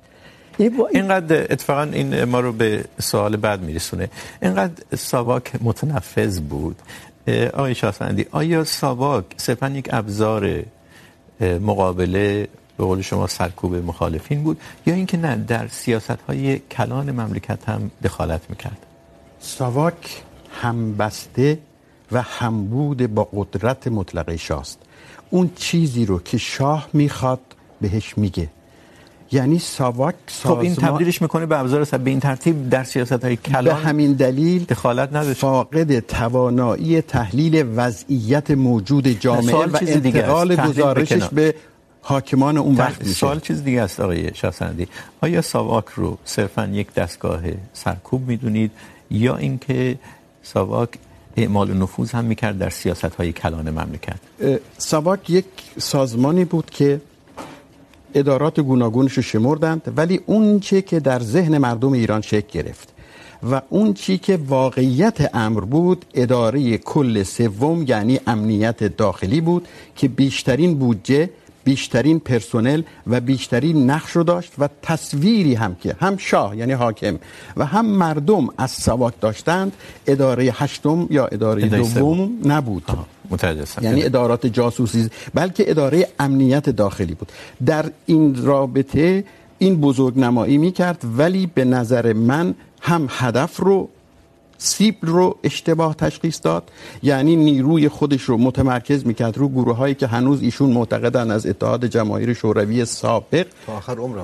اینقدر اتفاقا این ما رو به سوال بعد میرسونه. اینقدر ساواک متنفذ بود. آقای شاسندی آیا ساواک صرفا یک ابزار مقابله به قول شما سرکوب مخالفین بود یا اینکه نه، در سیاست های کلان مملکت هم دخالت میکرد. ساواک همبسته و همبود با قدرت مطلقه شاست. اون چیزی رو که شاه میخواد بهش میگه. یعنی ساواک خب این تبدیلش میکنه به ابزار به این ترتیب در سیاست های کلان به همین دلیل دخالت نداشت. فاقد توانایی تحلیل وضعیت موجود جامعه و انتقال گزارشش به حاکمان اون وقت میشه. سوال چیز دیگه است آقای شاسندی آیا ساواک رو صرفا یک دستگاه سرکوب میدونید؟ یا اینکه ساواک اعمال نفوذ هم میکرد در سیاست های کلان مملکت؟ ساواک یک سازمانی بود که ادارات گوناگونش رو شمردند ولی اون چی که در ذهن مردم ایران شکل گرفت و اون چی که واقعیت امر بود، اداره کل سوم یعنی امنیت داخلی بود، که بیشترین بودجه بیشترین پرسنل و بیشترین نقش رو داشت و تصویری هم که هم شاه یعنی حاکم و هم مردم از ساواک داشتند اداره هشتم یا اداره دوم نبود. یعنی ادارات جاسوسی بلکه اداره امنیت داخلی بود. در این رابطه این بزرگ نمایی می کرد ولی به نظر من هم هدف رو سیبل رو اشتباه تشخیص داد یعنی نیروی خودش رو متمرکز میکرد رو گروه هایی که هنوز ایشون معتقدن از اتحاد جماهیر شوروی سابق تا آخر عمر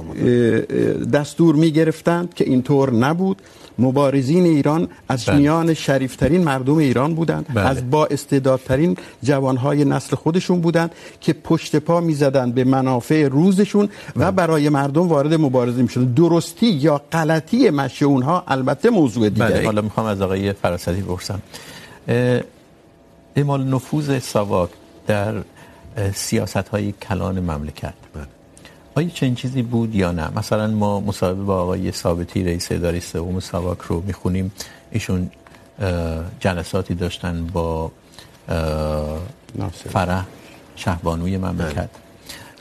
دستور میگرفتند که اینطور نبود. مبارزین ایران از بله. میان شریفترین مردم ایران بودند بله. از با استعدادترین جوانهای نسل خودشون بودند که پشت پا میزدند به منافع روزشون. و برای مردم وارد مبارزه میشدند درستی یا غلطی مشی اونها البته موضوع دیگه بله. حالا میخوام از آقای فراستی بپرسم اعمال نفوذ ساواک در سیاست های کلان مملکت بله. آیا چنین چیزی بود یا نه؟ مثلا ما مصاحبه با آقای ثابتی رئیس اداره سوم ساواک رو میخونیم. ایشون جلساتی داشتن با فرح شهبانوی مملکت.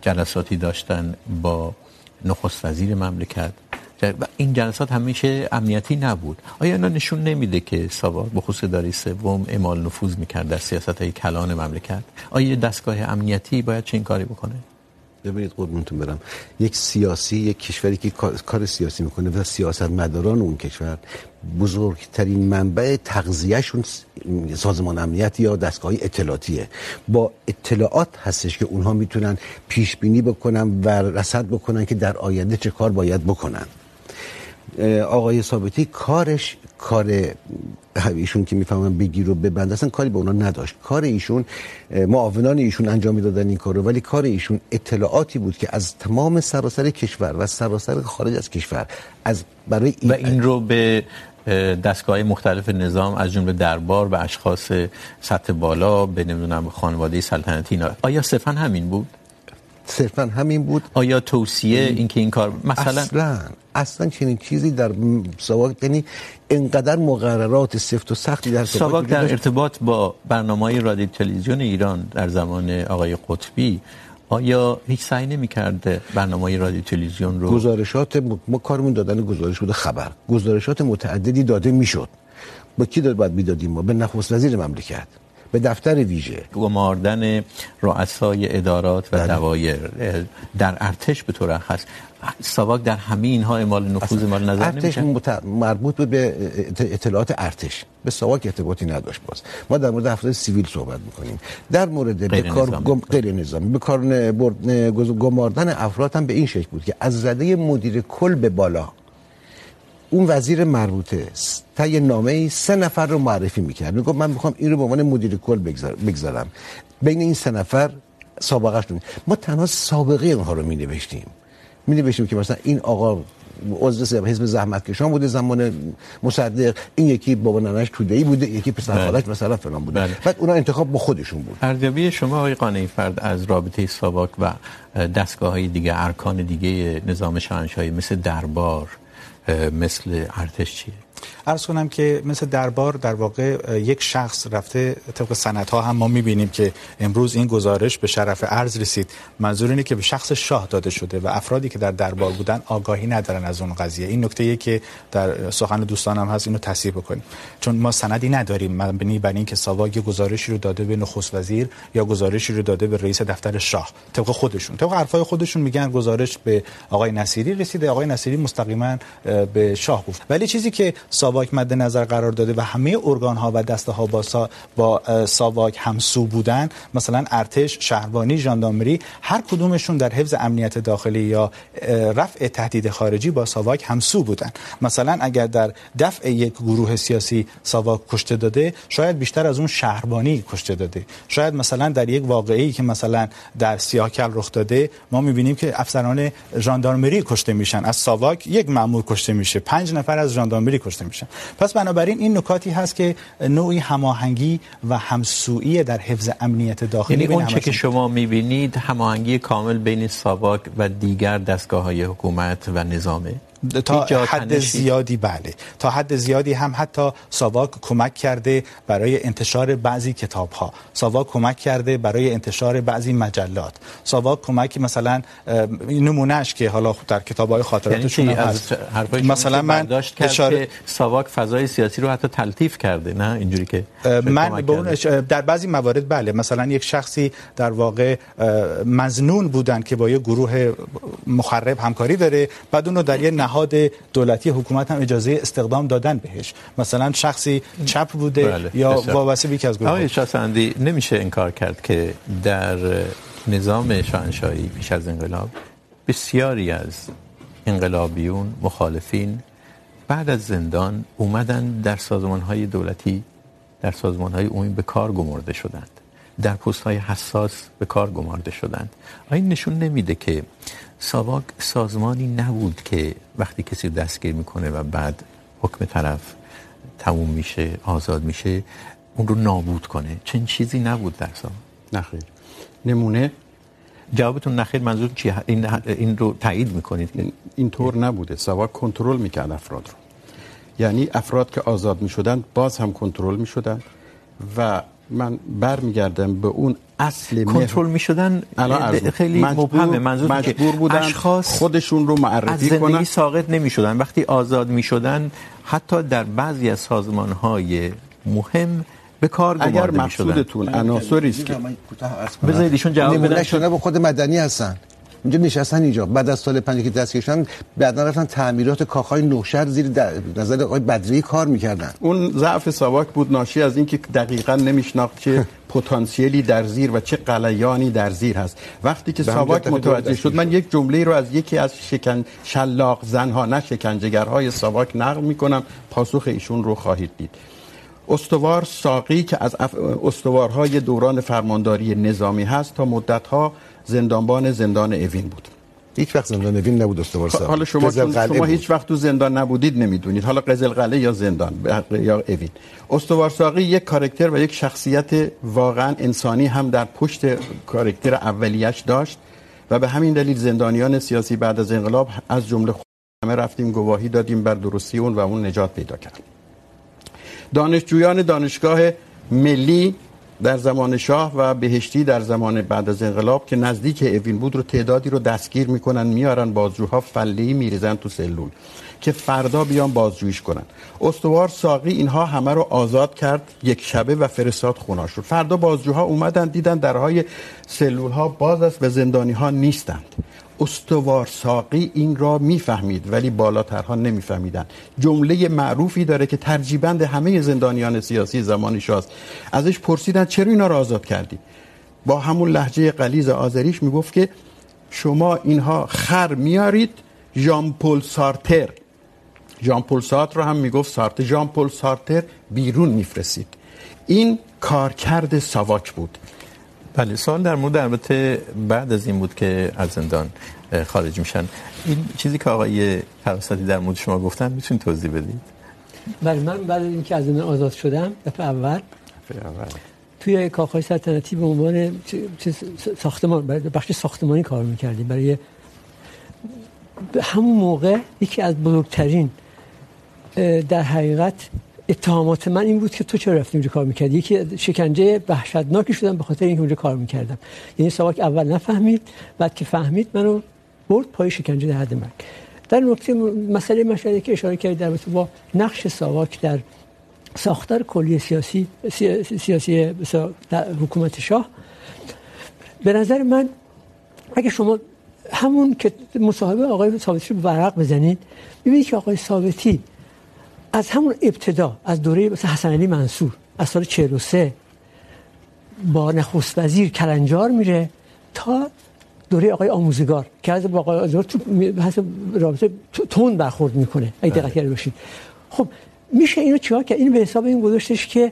جلساتی داشتن با نخست وزیر مملکت. و این جلسات همیشه امنیتی نبود. آیا اینا نشون نمیده که ساواک به خصوص اداره سوم اعمال نفوذ میکرد در سیاست های کلان مملکت؟ آیا دستگاه امنیتی باید چه این کاری بکنه؟ ببینید قربونتون برم. یک سیاسی، یک کشوری که کار سیاسی میکنه و سیاست مداران اون کشور، بزرگترین منبع تغذیهشون سازمان امنیت یا دستگاه اطلاعاتیه. با اطلاعات هستش که اونها میتونن پیش بینی بکنن و رصد بکنن که در آینده چه کار باید بکنن. آقای ثابتی، کارش کار ایشون که میفهمن بگیر و ببند اصلا کاری به اونا نداشت. کار ایشون معاونان ایشون انجام میدادن این کارو ولی کار ایشون اطلاعاتی بود که از تمام سراسر کشور و سراسر خارج از کشور از برای این و این رو به دستگاه مختلف نظام از جمله دربار به اشخاص سطح بالا به نمیدونم خانواده سلطنتی اینا. آیا صرفا همین بود؟ صرفا همین بود. آیا توصیه اینکه این کار مثلا اصلا اصلا چنین چیزی در ساواک یعنی انقدر مقررات سفت و سختی در ساواک در ارتباط با برنامه‌های رادیو تلویزیون ایران در زمان آقای قطبی آیا هیچ سعی نمی‌کرد برنامه‌های رادیو تلویزیون رو گزارشات ما کارمون دادن گزارش بود خبر. گزارشات متعددی داده میشد. با کی داد باید میدادیم؟ ما به نخست وزیر مملکت. به دفتر ویژه. گماردن رؤسای ادارات و. دوایر در ارتش به طور خاص. ساواک در همه اینها اعمال نفوذ مال نظر ارتش مت... مربوط بود به اطلاعات ارتش. به ساواک ارتباطی نداشت باز. ما در مورد افراد سیویل صحبت میکنیم. در مورد به کار. گم... غیر نظامی. به کار برد... گماردن افراد هم به این شکل بود که از رده مدیر کل به بالا اون وزیر مربوطه س- طی نامه ای سه نفر رو معرفی میکرد. میگفت من میخوام این رو به عنوان مدیر کل بگذار- بگذارم. بین این سه نفر سابقهشون ما تنها سابقه اونها رو مینوشتیم. مینوشتیم که مثلا این آقا عضو حزب زحمتکشان بوده زمان مصدق. این یکی بابا ننش توده‌ای بوده یکی پسر. خالش مثلا فلان بوده. بله. بعد اونا انتخاب با خودشون بود. ارزیابی شما آقای قانعی فرد از رابطه ساواک و دستگاه های دیگه ارکان دیگه نظام شاهنشاهی مثل دربار مثل ارتش چیه عرض کنم که مثل دربار، در واقع یک شخص رفته طبق سندها. هم ما میبینیم که امروز این گزارش به شرف عرض رسید. منظور اینه که به شخص شاه داده شده و افرادی که در دربار بودن آگاهی ندارن از اون قضیه. این نکته که در سخن دوستانم هست اینو تصحیح بکنیم. چون ما سندی نداریم. مبنی بر اینکه ساواک یه گزارشی رو داده به نخست وزیر یا گزارشی رو داده به رئیس دفتر شاه. طبق خودشون. طبق حرفای خودشون میگن گزارش به آقای نصیری رسیده. آقای نصیری مستقیما به شاه گفت. ولی چیزی که ساواک مد نظر قرار داده و همه ارگان ها و دسته ها با, سا با ساواک همسو بودن. مثلا ارتش شهربانی ژاندارمری هر کدومشون در حفظ امنیت داخلی یا رفع تهدید خارجی با ساواک همسو بودن. مثلا اگر در دفع یک گروه سیاسی ساواک کشته داده شاید بیشتر از اون شهربانی کشته داده. شاید مثلا در یک واقعی که مثلا در سیاهکل رخ داده ما میبینیم که افسران ژاندارمری کشته میشن. از ساواک یک مأمور کشته میشه. پنج نفر از ژاندارمری کشته میشن پس بنابراین این نکاتی هست که نوعی هماهنگی و همسویی در حفظ امنیت داخلی یعنی اون چه که. شما میبینید هماهنگی کامل بین ساواک و دیگر دستگاه های حکومت و نظامه تا حد؟ زیادی بله. تا حد زیادی هم حتی ساواک کمک کرده برای انتشار بعضی کتاب ها ساواک کمک کرده برای انتشار بعضی مجلات. ساواک کمک مثلا نمونهش که حالا در کتاب های یعنی خاطراتشون از هست. مثلا من برداشت اشاره که ساواک فضای سیاسی رو حتی تلطیف کرده نه؟ اینجوری که من به اون در بعضی موارد بله. مثلا یک شخصی در واقع مزنون بودن که با یک گروه مخرب همکاری داره بعد اونو در یه <laughs> نهاد دولتی حکومت هم اجازه استخدام دادن بهش. مثلا شخصی چپ بوده بله، یا. وابسته به یکی از آقای گروه شاسندی نمیشه انکار کرد که در نظام شاهنشاهی پیش از انقلاب بسیاری از انقلابیون مخالفین بعد از زندان اومدن در سازمانهای دولتی در سازمانهای عمومی به کار گمارده شدند. در پست‌های حساس به کار گمارده شدند. آیا این نشون نمیده که ساواک سازمانی نبود که وقتی کسی رو دستگیر میکنه و بعد حکم طرف تموم میشه آزاد میشه اون رو نابود کنه. چنین چیزی نبود در ساواک. نخیر نمونه؟ جوابتون نخیر منظور چیه این این رو تایید میکنید که اینطور نبوده. ساواک کنترل میکرد افراد رو. یعنی افراد که آزاد میشدن باز هم کنترل میشدن و من برمیگردم به اون اصل کنترل میشدن می‌کنم. خیلی مجبور- مبهمه منظور مجبور بودن اشخاص خودشون رو از معرفی زندگی کنن. ساقط نمیشدن. وقتی آزاد میشدن حتی در بعضی از سازمان های مهم به کار اگر گمارده میشدن. مقصودتون عناصری است که بذارید ایشون جواب بدن. نمونه شده با خود مدنی هستن. اینجا نشستن اینجا. بعد از سال 5 که دست کشیدن بعدا رفتن تعمیرات کاخهای نوشهر زیر د- نظر آقای بدری کار میکردن. اون ضعف ساواک بود ناشی از اینکه دقیقا نمیشناخت چه <laughs> پتانسیلی در زیر و چه قلیانی در زیر هست. وقتی که ساواک متوجه شد من یک جمله رو از یکی از شکن شلاق زنها نه شکنجهگرهای ساواک نقل میکنم پاسخ ایشون رو خواهید دید. استوار ساقی که از اف... استوارهای دوران فرمانداری نظامی هست تا مدتها زندانبان زندان اوین بود. هیچ وقت زندان نوین نبود استوار صاحب حالا شما شما بود. هیچ وقت تو زندان نبودید نمیدونید. حالا قزل قلعه یا زندان یا اوین. استوار ساقی یک کاراکتر و یک شخصیت واقعا انسانی هم در پشت کاراکتر اولیش داشت و به همین دلیل زندانیان سیاسی بعد از انقلاب از جمله همه رفتیم گواهی دادیم بر درستی اون و اون نجات پیدا کرد. دانشجویان دانشگاه ملی در زمان شاه و بهشتی در زمان بعد از انقلاب که نزدیک اوین بود رو تعدادی رو دستگیر میکنن، میارن بازجوها، فلهی میریزن تو سلول که فردا بیان بازجویش کنن. استوار ساقی اینها همه رو آزاد کرد یک شبه و فرستاد خونه‌شون. فردا بازجوها اومدن، دیدن درهای سلول ها باز است و زندانی ها نیستند. استوار ساقی این را میفهمید، ولی بالاترها نمیفهمیدن. جمله معروفی داره که ترجیبند همه زندانیان سیاسی زمان شاست ازش پرسیدن چرا اینا را آزاد کردی؟ با همون لهجه غلیظ آذریش میگفت که شما اینها خر میارید ژان پل سارتر. ژان پل سارتر رو هم میگفت سارتر ژان پل سارتر بیرون میفرستید. این کارکرد ساواک بود. بله سوال در مورد البته بعد از این بود که از زندان خارج میشن. این چیزی که آقای فراستی در مورد شما گفتن میتونید توضیح بدید؟ بله من بعد از اینکه از زندان آزاد شدم دفعه اول توی کاخهای سلطنتی به عنوان ساختمان برای بخش ساختمانی کار میکردیم. برای همون موقع یکی از بزرگترین در حقیقت اتهامات من این بود که تو چرا رفتی اونجا کار میکردی؟ یکی شکنجه وحشتناکی شدم به خاطر اینکه اونجا کار میکردم. یعنی ساواک اول نفهمید، بعد که فهمید منو برد پای شکنجه در حد مرگ. در نکته مسئله مشهدی که اشاره کردید در با نقش ساواک در ساختار کلی سیاسی سیاسی در حکومت شاه، به نظر من اگه شما همون که مصاحبه آقای ثابتی رو ورق بزنید ببینید که آقای ثابتی از همون ابتدا از دوره مثل حسن علی منصور از سال 43 با نخست وزیر کلنجار میره تا دوره آقای آموزگار که از با آقای آموزگار تو رابطه تون برخورد میکنه اگه دقت کرده باشید. خب میشه اینو چیکار کرد؟ اینو به حساب این گذاشتش که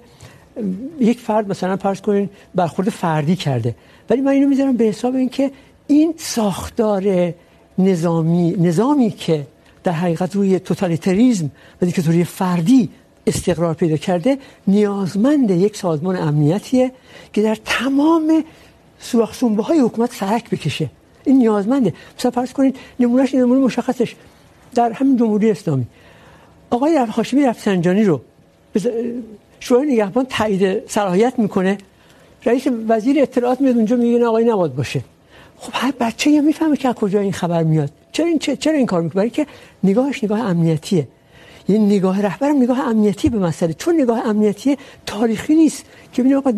یک فرد مثلا فرض کنین برخورد فردی کرده. ولی من اینو میذارم به حساب این که این ساختار نظامی نظامی که در حقیقت روی توتالیتریزم و دیکتاتوری فردی استقرار پیدا کرده، نیازمند یک سازمان امنیتیه که در تمام سوراخ های حکومت سرک بکشه. این نیازمنده. مثلا فرض کنید نمونهش نمونه مشخصش در همین جمهوری اسلامی. آقای هاشمی رفسنجانی رو شورای نگهبان تایید صلاحیت میکنه. رئیس وزیر اطلاعات میاد اونجا میگه آقای نباید باشه. خب هر بچه یا میفهمه که از کجا این خبر میاد. چرا این چرا این کار میکنه برای که نگاهش نگاه امنیتیه. یعنی نگاه رهبرم نگاه امنیتی به مسئله. چون نگاه امنیتی تاریخی نیست که ببینید آقا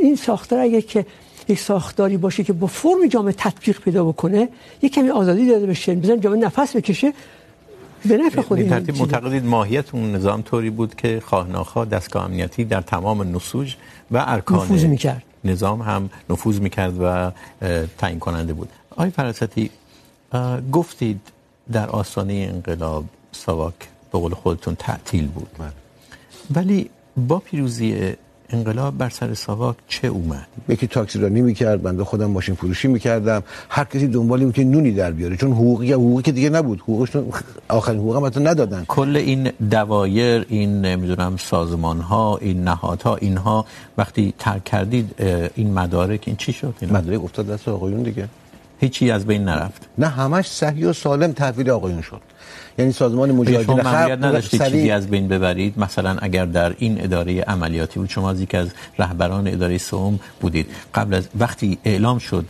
این ساختار اگه که یک ساختاری باشه که با فرم جامعه تطبیق پیدا بکنه یک کمی آزادی داده بشه بزن جامعه نفس بکشه به نفع خود این ترتیب معتقدید ماهیت اون نظام طوری بود که خواه ناخواه دستگاه امنیتی در تمام نسوج و ارکان نفوذ میکرد. نظام هم نفوذ میکرد و تعیین کننده بود. آقای فراستی گفتید در آستانه انقلاب ساواک به قول خودتون تعطیل بود. ولی با پیروزی انقلاب بر سر ساواک چه اومد؟ یکی تاکسی رانی میکرد بنده خودم ماشین فروشی میکردم هر کسی دنبال این که نونی در بیاره چون حقوقی حقوقی که دیگه نبود. حقوقشون آخرین حقوق هم حتی ندادن. کل این دوایر این نمیدونم سازمان ها این نهادها اینها وقتی ترک کردید این مدارک این چی شد اینا؟ مدارک افتاد دست آقایون دیگه. هیچی از بین نرفت. نه همش صحیح و سالم تحویل آقایون شد. یعنی سازمان مجاهدین خلق نداشتید چیزی از بین ببرید. مثلا اگر در این اداره عملیاتی بود شما از یک از رهبران اداره سوم بودید. قبل از وقتی اعلام شد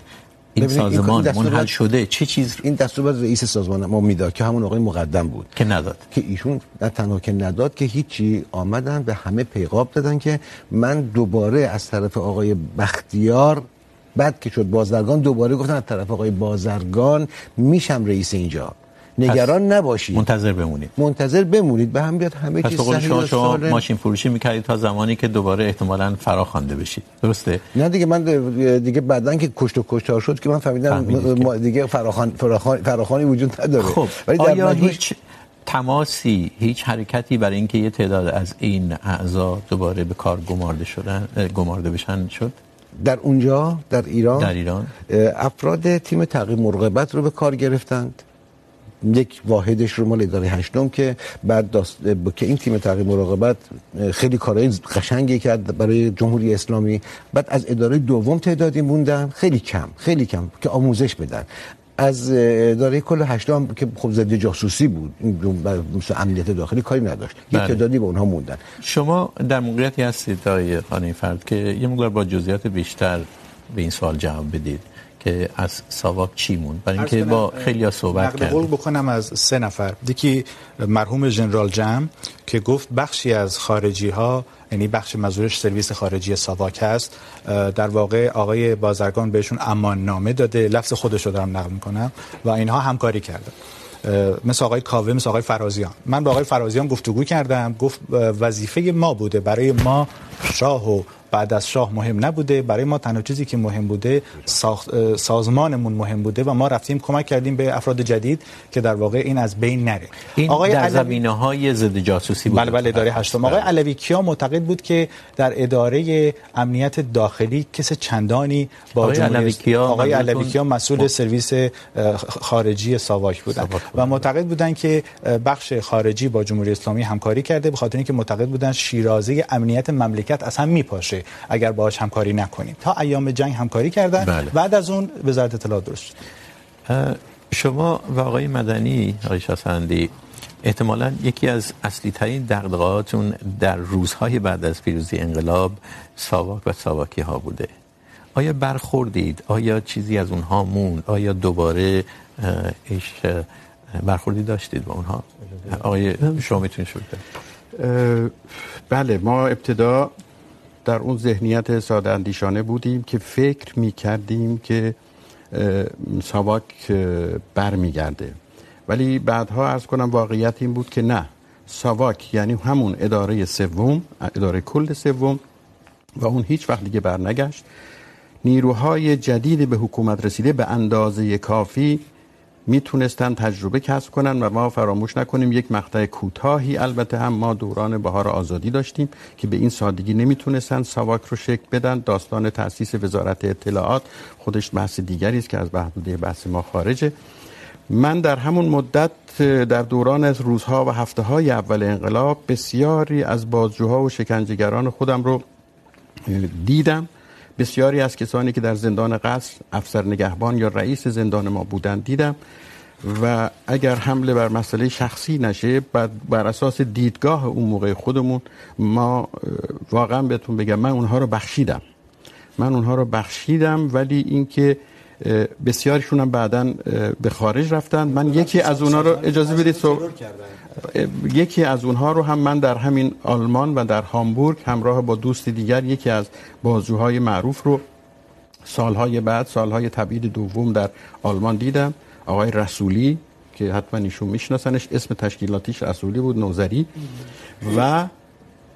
این سازمان منحل شده چه چیز این دستور رئیس سازمان ما میداد که همون آقای مقدم بود. که نداد. که ایشون نه تنها که نداد که هیچی آمدن به همه پیغام دادن که من دوباره از طرف آقای بختیار بعد که شد بازرگان دوباره گفتن از طرف آقای بازرگان میشم رئیس اینجا. نگران نباشید. منتظر بمونید. منتظر بمونید. به هم بیاد همه چیز صحیح شما شما ماشین فروشی میکردید تا زمانی که دوباره احتمالاً فرا خوانده بشید. درسته؟ نه دیگه من دیگه بعدن که کشت و کشتار شد که من فهمیدم دیگه فراخوان فراخوانی وجود نداره. خب ولی در آیا هیچ تماسی هیچ حرکتی برای اینکه یه تعداد از این اعضا دوباره به کار گمارده شدن گمارده بشن شد؟ در اونجا در ایران در ایران. افراد تیم تعقیب مراقبت رو به کار گرفتند. یک واحدش رو مال اداره هشتم که بعد داست... که این تیم تعقیب مراقبت خیلی کارهای قشنگی کرد برای جمهوری اسلامی. بعد از اداره دوم تعدادی موندن خیلی کم خیلی کم که آموزش بدن. از اداره کل هشتم که خب ضد جاسوسی بود. این مثل امنیت داخلی کاری نداشت. یک تعدادی به اونها موندن. شما در موقعیتی هستید آقای خانه فرد که یه مقدار با جزئیات بیشتر به این سوال جواب بدید که از ساواک چی مون برای اینکه با خیلی صحبت کردیم. نقل بکنم از سه نفر. یکی مرحوم ژنرال جم که گفت بخشی از خارجی ها یعنی بخش مزورش سرویس خارجی ساواک هست. در واقع آقای بازرگان بهشون امان نامه داده. لفظ خودش رو دارم نقل میکنم و اینها همکاری کرده مثل آقای کاوه، مثل آقای فرازیان. من با آقای فرازیان گفتگو کردم. گفت وظیفه ما بوده. برای ما شاه و بعد از شاه مهم نبوده. برای ما تنها چیزی که مهم بوده سازمانمون مهم بوده و ما رفتیم کمک کردیم به افراد جدید که در واقع این از بین نره. این آقای در زمینه های ضد جاسوسی بوده بله بله اداره هشتم. آقای علوی کیا معتقد بود که در اداره امنیت داخلی کس چندانی با آقای علوی کیا آقای علوی کیا مسئول سرویس خارجی ساواک بودن و معتقد بودن که بخش خارجی با جمهوری اسلامی همکاری کرده به خاطر اینکه معتقد بودن شیرازه امنیت مملکت از هم میپاشه. اگر باهاش همکاری نکنیم. تا ایام جنگ همکاری کردن بله. بعد از اون وزارت اطلاعات درست شما و آقای مدنی آقای شاسندی احتمالاً یکی از اصلی ترین دغدغه‌هاتون در روزهای بعد از پیروزی انقلاب ساواک و ساواکی ها بوده. آیا برخوردید؟ آیا چیزی از اونها موند؟ آیا دوباره ایش برخوردی داشتید با اونها؟ آقای شما میتونید شروع کنید. بله ما ابتدا در اون ذهنیت ساده اندیشانه بودیم که فکر می کردیم که ساواک بر می گرده ولی بعدها عرض کنم واقعیت این بود که نه. ساواک یعنی همون اداره سوم، اداره کل سوم و اون هیچ وقت دیگه بر نگشت نیروهای جدید به حکومت رسیده به اندازه کافی میتونستن تجربه کسب کنن و ما فراموش نکنیم یک مقطع کوتاهی، البته هم ما دوران بهار آزادی داشتیم که به این سادگی نمیتونستن ساواک رو شکل بدن. داستان تأسیس وزارت اطلاعات خودش بحث دیگری است که از محدوده بحث ما خارجه. من در همون مدت، در دوران از روزها و هفته های اول انقلاب، بسیاری از بازجوها و شکنجهگران خودم رو دیدم. بسیاری از کسانی که در زندان قصر افسر نگهبان یا رئیس زندان ما بودن دیدم و اگر حمله بر مسئله شخصی نشه بعد بر اساس دیدگاه اون موقع خودمون ما واقعا بهتون بگم من اونها رو بخشیدم. من اونها رو بخشیدم ولی اینکه بسیارشون هم بعدا به خارج رفتن. من یکی از اونها رو اجازه بدید سو... یکی از اونها رو هم من در همین آلمان و در هامبورگ همراه با دوست دیگر، یکی از بازجوهای معروف رو سالهای بعد، سالهای تبعید دوم در آلمان دیدم. آقای رسولی، که حتما ایشون میشناسنش، اسم تشکیلاتیش رسولی بود، نوزری. و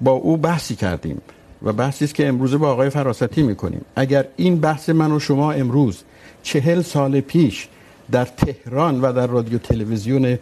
با او بحثی کردیم و بحثی است که امروز با آقای فراستی میکنیم. اگر این بحث من و شما امروز چهل سال پیش در تهران و در رادیو تلویزیون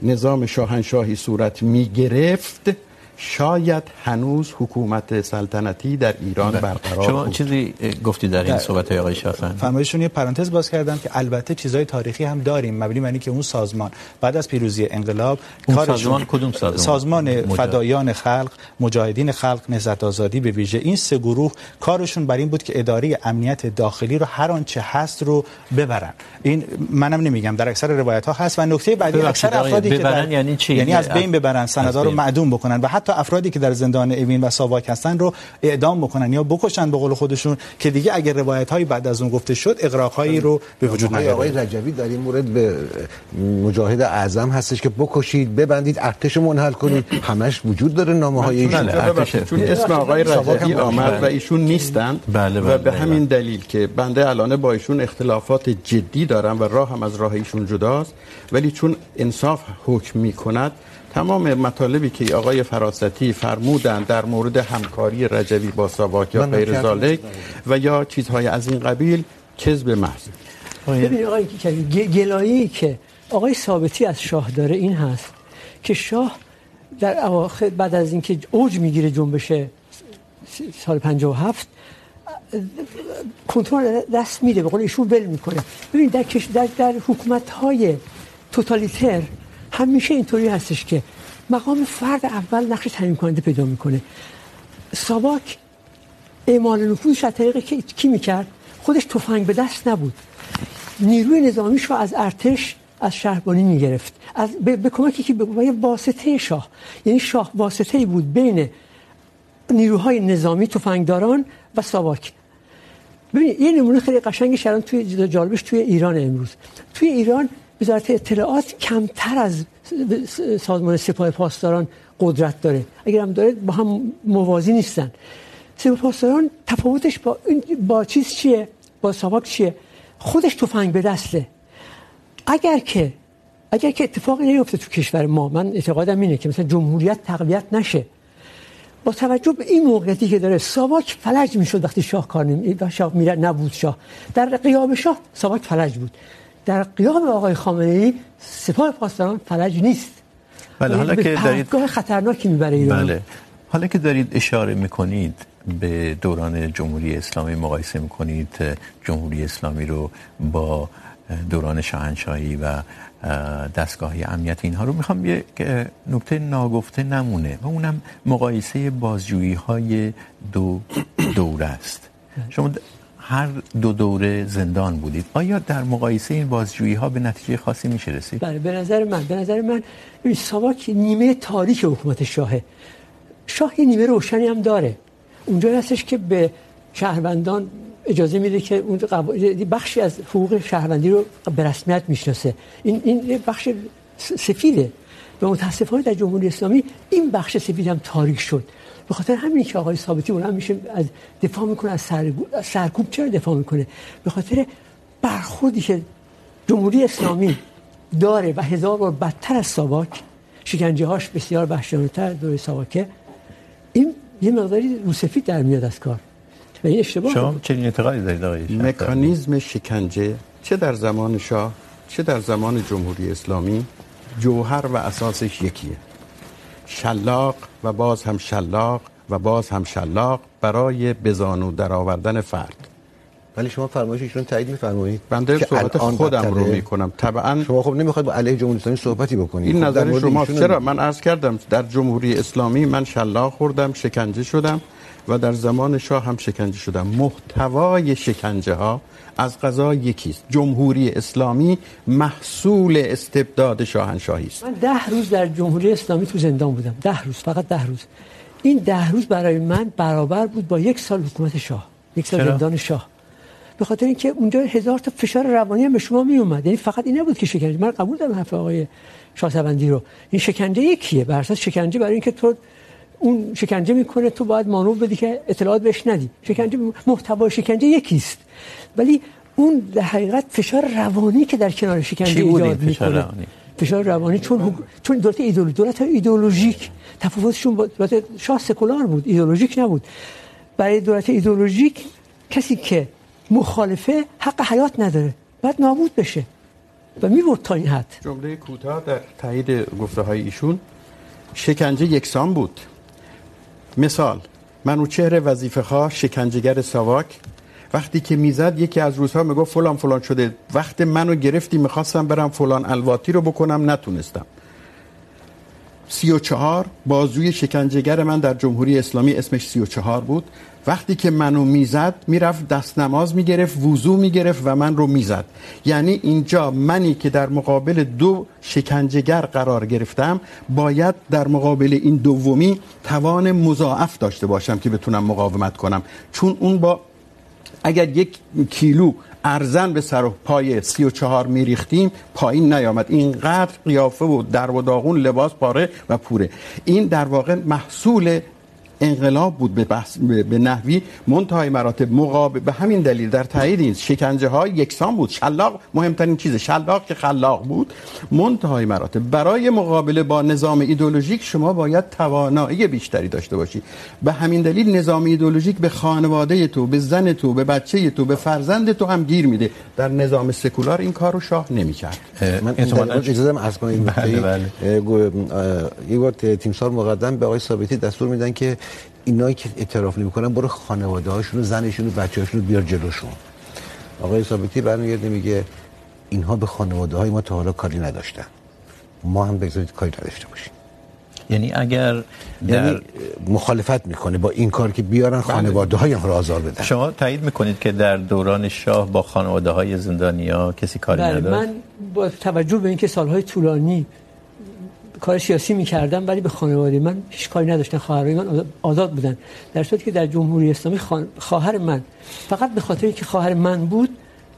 نظام شاهنشاهی صورت می گرفت شاید هنوز حکومت سلطنتی در ایران برقرار شما بود. چیزی گفتی در این صحبت های آقای شافعی فرمایشون یه پرانتز باز کردم که البته چیزای تاریخی هم داریم. مبنی بر اینکه اون سازمان بعد از پیروزی انقلاب اون سازمان کدوم سازمان؟ سازمان فدایان خلق مجاهدین خلق نهضت آزادی به ویژه. این سه گروه کارشون بر این بود که اداره امنیت داخلی رو هر آنچه هست رو ببرن. این منم نمیگم در اکثر روایت ها هست و نکته بعدی اکثر افرادی که ببرن یعنی چی؟ یعنی از بین ببرن سندا رو معدوم بکنن و حتی افرادی که در زندان اوین و ساواک هستن رو اعدام بکنن یا بکشن به قول خودشون که دیگه اگر روایت های بعد از اون گفته شد اغراقهایی رو به وجود نیاره آقای رجوی در این مورد به مجاهد اعظم هستش که بکشید ببندید ارتش منحل کنید. همش وجود داره نامه های ایشون. ارتش. چون اسم آقای رجوی آمد و ایشون نیستن. بله و به همین دلیل که بنده الان با ایشون اختلافات جدی دارم و راه هم از راه ایشون جداست. ولی چون انصاف حکم میکند تمام مطالبی که آقای فراستی فرمودن در مورد همکاری رجوی با ساواک یا غیر ذالک و یا چیزهای از این قبیل کذب محض. ببینید آقای گلایی که آقای ثابتی از شاه داره این هست که شاه در اواخر بعد از اینکه اوج میگیره جنبش سال 57 کنترل دست میده به قول ایشون ول میکنه. ببینید در در, در حکومت های توتالیتر همیشه اینطوری هستش که مقام فرد اول نقش تعیین کننده پیدا میکنه. ساواک اعمال نفوذش از طریق کی میکرد؟ خودش تفنگ به دست نبود. نیروی نظامیش رو از ارتش از شهربانی میگرفت. از به, به کمکی که به واسطه شاه. یعنی شاه واسطه ای بود بین نیروهای نظامی تفنگداران و ساواک. ببینید یه نمونه خیلی قشنگش الان توی جالبش توی ایران امروز. توی ایران وزارت اطلاعات کمتر از سازمان سپاه پاسداران قدرت داره. اگر هم داره با هم موازی نیستن. سپاه پاسداران تفاوتش با این با چیز چیه؟ با ساواک چیه؟ خودش تفنگ به دسته. اگر که اگر که اتفاقی نیفته تو کشور ما، من اعتقادم اینه که مثلا جمهوریت تقویت نشه. با توجه به این موقعیتی که داره، ساواک فلج میشد وقتی شاه کار نمی شاه میره نبود شاه. در قیام شاه ساواک فلج بود. در قیام آقای خامنه ای سپاه پاسداران فلج نیست. بله حالا که دارید خطرناکی میبره ایران. بله. حالا که دارید اشاره میکنید به دوران جمهوری اسلامی مقایسه میکنید جمهوری اسلامی رو با دوران شاهنشاهی و دستگاه امنیت اینها رو میخوام یه نکته ناگفته نمونه و اونم مقایسه بازجویی های دو دوره است. شما هر دو دوره زندان بودید. آیا در مقایسه این بازجویی ها به نتیجه خاصی میشه رسید؟ بله، به نظر من، به نظر من ساواک نیمه تاریک حکومت شاهه. شاه یه نیمه روشنی هم داره. اونجا هستش که به شهروندان اجازه میده که اون قب... بخشی از حقوق شهروندی رو به رسمیت میشناسه. این این بخش سفیده. و متاسفانه در جمهوری اسلامی این بخش سفید هم تاریک شد. به خاطر همین که آقای ثابتی اون هم میشه از دفاع میکنه از سرکوب چرا دفاع میکنه؟ به خاطر برخوردی که جمهوری اسلامی داره و هزار بار بدتر از ساواک شکنجه هاش بسیار وحشیانه‌تر دوره ساواکه این یه مقداری روسفید در میاد از کار. و این اشتباه شما چنین اعتقادی دارید آقای مکانیزم شکنجه چه در زمان شاه چه در زمان جمهوری اسلامی جوهر و اساسش یکیه. شلاق و باز هم شلاق و باز هم شلاق برای بزانو در آوردن فرد. ولی شما فرمایش ایشون تایید میفرمایید بنده صحبت خودم رو میکنم. طبعا شما خب نمیخواید با علیه جمهوری اسلامی صحبتی بکنید. این نظر شما چرا؟ من عرض کردم در جمهوری اسلامی من شلاق خوردم شکنجه شدم. و در زمان شاه هم شکنجه شدم محتوای شکنجه ها از قضا یکیست جمهوری اسلامی محصول استبداد شاهنشاهی است. من ده روز در جمهوری اسلامی تو زندان بودم. ده روز فقط ده روز. این ده روز برای من برابر بود با یک سال حکومت شاه. یک سال زندان شاه. به خاطر اینکه اونجا هزار تا فشار روانی هم به شما می اومد یعنی فقط این نبود که شکنجه. من قبول دارم حرف آقای شاهسوندی رو. این شکنجه یکیه. بر اساس شکنجه برای اینکه تو اون شکنجه میکنه تو باید مانور بدی که اطلاعات بهش ندی. شکنجه محتوای شکنجه یکیست. ولی اون در حقیقت فشار روانی که در کنار شکنجه ایجاد میکنه فشار روانی چون حق... چون دولت ایدئولوژی دولت ایدئولوژیک تفاوتشون با دولت شاه سکولار بود ایدئولوژیک نبود. برای دولت ایدئولوژیک کسی که مخالفه حق حیات نداره باید نابود بشه. و میبرد تا این حد. جمله کوتاه در تایید گفته های ایشون شکنجه یکسان بود. مثال منوچهر وظیفه خواه، شکنجهگر ساواک وقتی که میزد، یکی از روزها میگفت فلان فلان شده. وقت منو گرفتی، میخواستم برم فلان الواتی رو بکنم، نتونستم. سی و چهار، بازوی شکنجهگر من در جمهوری اسلامی اسمش سی و چهار بود. وقتی که منو میزد، میرفت دست نماز میگرفت، وضو میگرفت و من رو میزد. یعنی اینجا منی که در مقابل دو شکنجهگر قرار گرفتم، باید در مقابل این دومی توان مضاعف داشته باشم که بتونم مقاومت کنم. چون اون با اگر یک کیلو ارزن به سر و پای سی و چهار میریختیم، پایین نیامد. اینقدر قیافه و در و داغون، لباس پاره و پوره. این در واقع محصول انقلاب بود به بحث به نحوی منتهای مراتب مقابل به همین دلیل در تایید این شکنجه های یکسان بود. شلاق مهمترین چیز شلاق که خلاق بود منتهای مراتب. برای مقابله با نظام ایدئولوژیک شما باید توانایی بیشتری داشته باشی. به همین دلیل نظام ایدئولوژیک به خانواده تو به زن تو به بچه تو به فرزند تو هم گیر میده. در نظام سکولار این کارو شاه نمیکرد. من احتمالاً اجازه از کنم <laughs> بله بله. یه بار تیمسار مقدم به آقای ثابتی دستور میدن که اینایی که اعتراف نمیکنن برو خانواده هاشون و زنشون و بچه هاشون رو بیار جلوشون. آقای ثابتی برمیگرده میگه اینها به خانواده های ما تا حالا کاری نداشتن. ما هم بگذارید کاری نداشته باشیم. یعنی اگر یعنی مخالفت میکنه با این کار که بیارن خانواده های هم را آزار بدن. شما تایید میکنید که در دوران شاه با خانواده های زندانیا کسی کاری بله نداشت؟ من با توجه به اینکه سالهای طولانی کار سیاسی میکردم ولی به خانواده من هیچ کاری نداشتن خواهرای من آزاد بودن. در صورتی که در جمهوری اسلامی. خواهر من فقط به خاطر اینکه خواهر من بود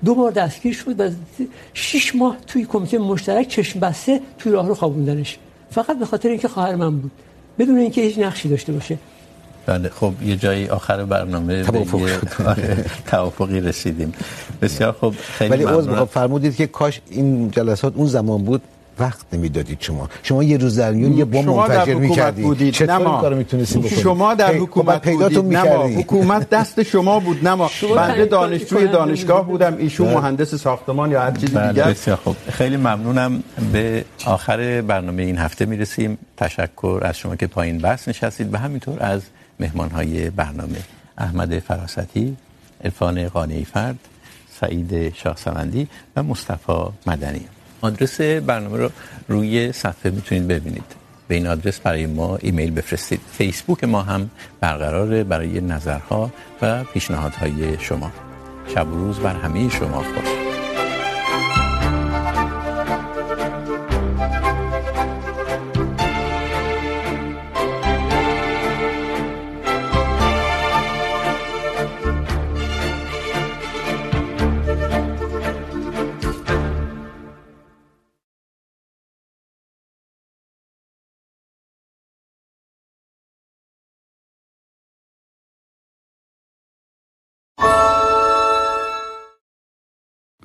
دو بار دستگیر شد و شش ماه توی کمیته مشترک چشم بسته توی راه رو خوابوندنش. فقط به خاطر اینکه خواهر من بود. بدون اینکه هیچ نقشی داشته باشه. بله خب یه جایی آخر برنامه توافق. به توافقی رسیدیم. بسیار خوب خیلی ولی عذر میخوام فرمودید که کاش این جلسات اون زمان بود وقت نمیدادید شما. شما یه روز در میون یه بمب شما در منفجر حکومت میکردید بودید چطور نه این کارو میتونستید بکنید؟ شما در خب، حکومت خب، پیداتون بودید نه ما حکومت دست شما بود نه ما <laughs> شما بنده دانشجوی. دانشگاه بودم ایشون مهندس ساختمان یا هر چیز دیگر. بسیار خوب. خیلی ممنونم. به آخر برنامه این هفته میرسیم. تشکر از شما که پایین بحث نشستید و همینطور از مهمانهای برنامه. احمد فراستی عرفان قانعی فرد سعید شاهسوندی و مصطفی مدنی. آدرس برنامه رو روی صفحه میتونید ببینید. به این آدرس برای ما ایمیل بفرستید. فیسبوک ما هم برقراره برای نظرها و پیشنهادهای شما. شب و روز بر همه شما خوش.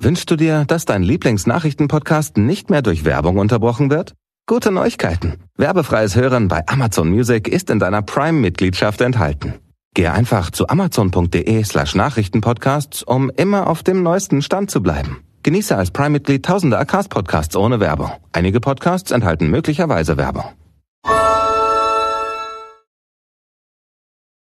Wünschst du dir, dass dein Lieblingsnachrichtenpodcast nicht mehr durch Werbung unterbrochen wird? Gute Neuigkeiten. Werbefreies Hören bei Amazon Music ist in deiner Prime-Mitgliedschaft enthalten. Gehe einfach zu amazon.de slash Nachrichtenpodcasts, um immer auf dem neuesten Stand zu bleiben. Genieße als Prime-Mitglied tausende Acast-Podcasts ohne Werbung. Einige Podcasts enthalten möglicherweise Werbung.